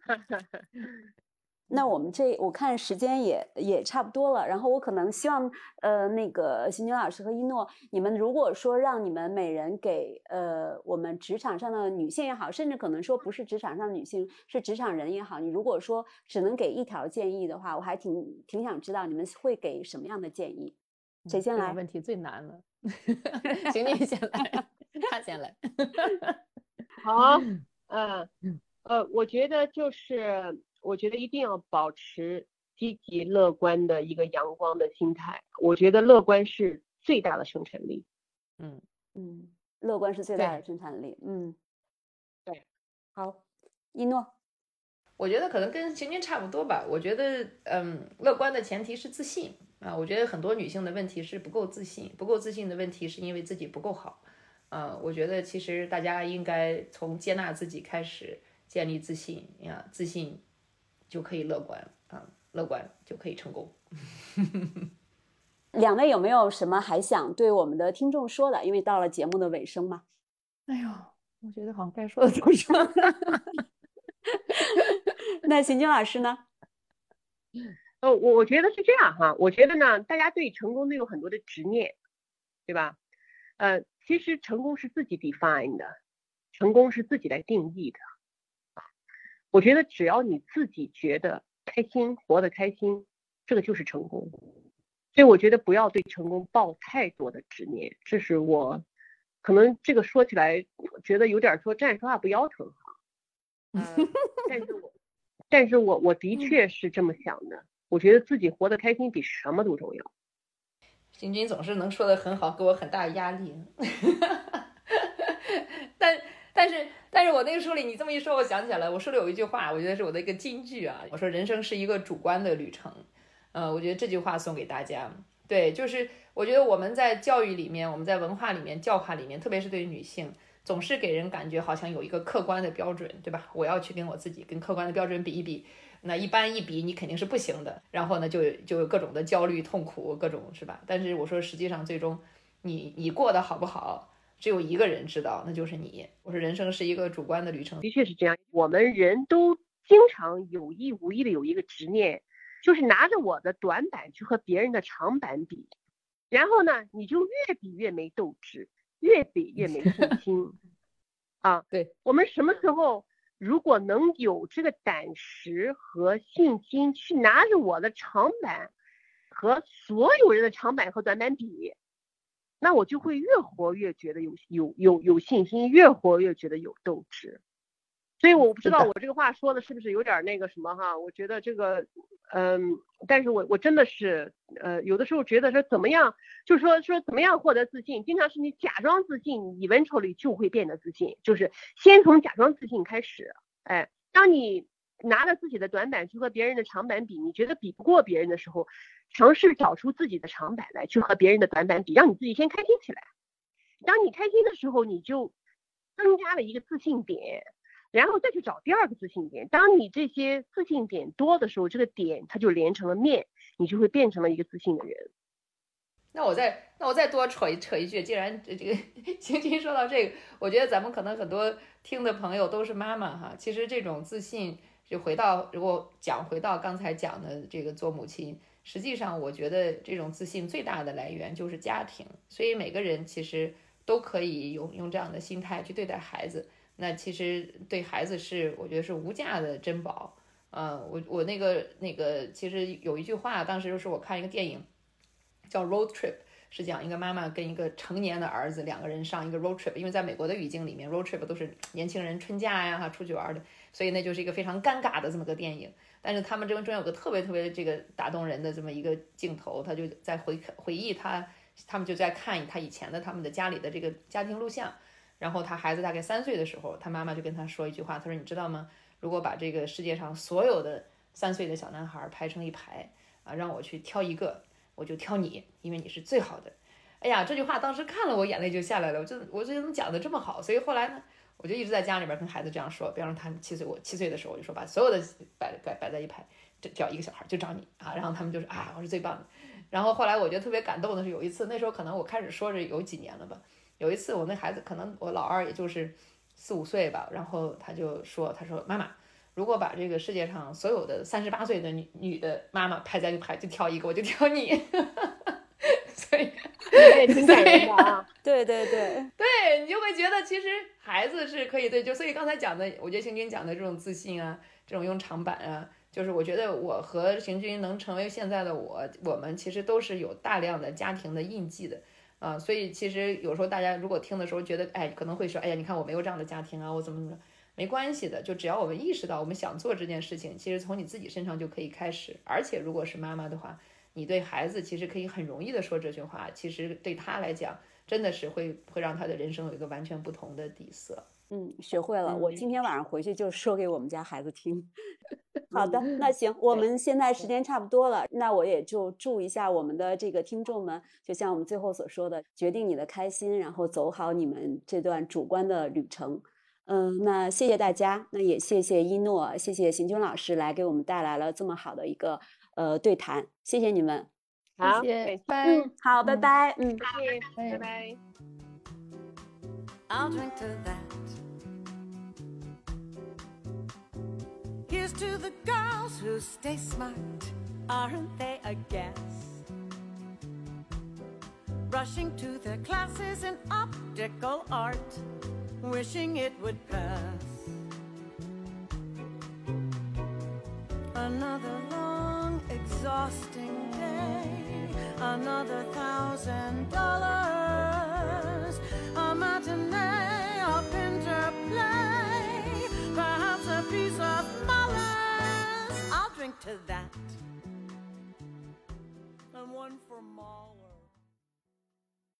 那我们这我看时间也也差不多了，然后我可能希望呃那个邢军老师和一诺，你们如果说让你们每人给呃我们职场上的女性也好，甚至可能说不是职场上的女性，是职场人也好，你如果说只能给一条建议的话，我还挺挺想知道你们会给什么样的建议。谁先来？问题最难了，请你先来，他先来。好，嗯，呃，我觉得就是，我觉得一定要保持积极乐观的一个阳光的心态。我觉得乐观是最大的生产力。嗯嗯，乐观是最大的生产力。嗯，对。好，一诺，我觉得可能跟晴晴差不多吧。我觉得，嗯，乐观的前提是自信。啊，我觉得很多女性的问题是不够自信，不够自信的问题是因为自己不够好。呃，我觉得其实大家应该从接纳自己开始建立自信呀，自信就可以乐观啊，乐观就可以成功。两位有没有什么还想对我们的听众说的？因为到了节目的尾声嘛。哎呦，我觉得好像该说的都说了。那邢军老师呢？呃，我我觉得是这样哈，我觉得呢，大家对成功都有很多的执念，对吧？呃，其实成功是自己 define 的，成功是自己来定义的。我觉得只要你自己觉得开心，活得开心，这个就是成功。所以我觉得不要对成功抱太多的执念，这是我可能这个说起来觉得有点说站着说话不腰疼哈。嗯，但是我但是我我的确是这么想的。我觉得自己活得开心比什么都重要。行军总是能说的很好，给我很大的压力。但但是但是我那个书里，你这么一说，我想起来了，我书里有一句话，我觉得是我的一个金句啊。我说人生是一个主观的旅程。呃，我觉得这句话送给大家。对，就是我觉得我们在教育里面，我们在文化里面、教化里面，特别是对于女性，总是给人感觉好像有一个客观的标准，对吧？我要去跟我自己跟客观的标准比一比。那一般一比，你肯定是不行的。然后呢，就就有各种的焦虑、痛苦，各种是吧？但是我说，实际上最终，你你过得好不好，只有一个人知道，那就是你。我说，人生是一个主观的旅程，的确是这样。我们人都经常有意无意的有一个执念，就是拿着我的短板去和别人的长板比，然后呢，你就越比越没斗志，越比越没信心。啊，对我们什么时候？如果能有这个胆识和信心去拿着我的长板和所有人的长板和短板比，那我就会越活越觉得有有有有信心，越活越觉得有斗志。所以我不知道我这个话说的是不是有点那个什么哈？我觉得这个，嗯，但是我我真的是，呃，有的时候觉得说怎么样，就是说说怎么样获得自信，经常是你假装自信，你 eventually 就会变得自信，就是先从假装自信开始。哎，当你拿着自己的短板去和别人的长板比，你觉得比不过别人的时候，尝试找出自己的长板来去和别人的短板比，让你自己先开心起来。当你开心的时候，你就增加了一个自信点。然后再去找第二个自信点。当你这些自信点多的时候，这个点它就连成了面，你就会变成了一个自信的人。那我再那我再多扯一扯一句，既然这个 晶晶说到这个，我觉得咱们可能很多听的朋友都是妈妈哈。其实这种自信，就回到如果讲回到刚才讲的这个做母亲，实际上，我觉得这种自信最大的来源就是家庭，所以每个人其实都可以用用这样的心态去对待孩子。那其实对孩子是我觉得是无价的珍宝。呃，我我那个那个其实有一句话，当时就是我看一个电影叫《Road Trip》，是讲一个妈妈跟一个成年的儿子两个人上一个 road trip，因为在美国的语境里面，road trip 都是年轻人春假呀哈出去玩的，所以那就是一个非常尴尬的这么个电影。但是他们中中有个特别特别这个打动人的这么一个镜头，他就在回回忆他，他们就在看他以前的他们的家里的这个家庭录像，然后他孩子大概三岁的时候，他妈妈就跟他说一句话，他说你知道吗？如果把这个世界上所有的三岁的小男孩排成一排啊，让我去挑一个，我就挑你，因为你是最好的。哎呀，这句话当时看了我眼泪就下来了，我就我这怎么讲的这么好？所以后来呢？我就一直在家里边跟孩子这样说，比方说他七岁，我七岁的时候我就说把所有的摆摆摆在一排，就挑一个小孩就找你啊，然后他们就说啊我是最棒的。然后后来我觉得特别感动的是有一次，那时候可能我开始说着有几年了吧，有一次我那孩子可能我老二也就是四五岁吧，然后他就说他说妈妈，如果把这个世界上所有的三十八岁的女女的妈妈排在一排，就挑一个我就挑你。所以也挺感人的啊。对对对 对，你就会觉得其实孩子是可以对，就所以刚才讲的，我觉得行军讲的这种自信啊，这种用长板啊，就是我觉得我和行军能成为现在的我，我们其实都是有大量的家庭的印记的啊，所以其实有时候大家如果听的时候觉得，哎，可能会说，哎呀，你看我没有这样的家庭啊，我怎么怎么，没关系的，就只要我们意识到我们想做这件事情，其实从你自己身上就可以开始，而且如果是妈妈的话，你对孩子其实可以很容易的说这句话，其实对他来讲。真的是会会让他的人生有一个完全不同的底色。嗯，学会了。我今天晚上回去就说给我们家孩子听。好的，那行，我们现在时间差不多了，那我也就祝一下我们的这个听众们，就像我们最后所说的，决定你的开心，然后走好你们这段主观的旅程。嗯，那谢谢大家，那也谢谢一诺，谢谢邢军老师来给我们带来了这么好的一个呃对谈，谢谢你们。好，拜。嗯，好，拜拜。嗯，拜拜。I'll drink to that. to the girls who stay smart, aren't they a gas? Rushing to their classes in optical art, wishing it would pass. Another long, exhausting day, another thousand dollars, a matinee. drink to that. And one for Ma.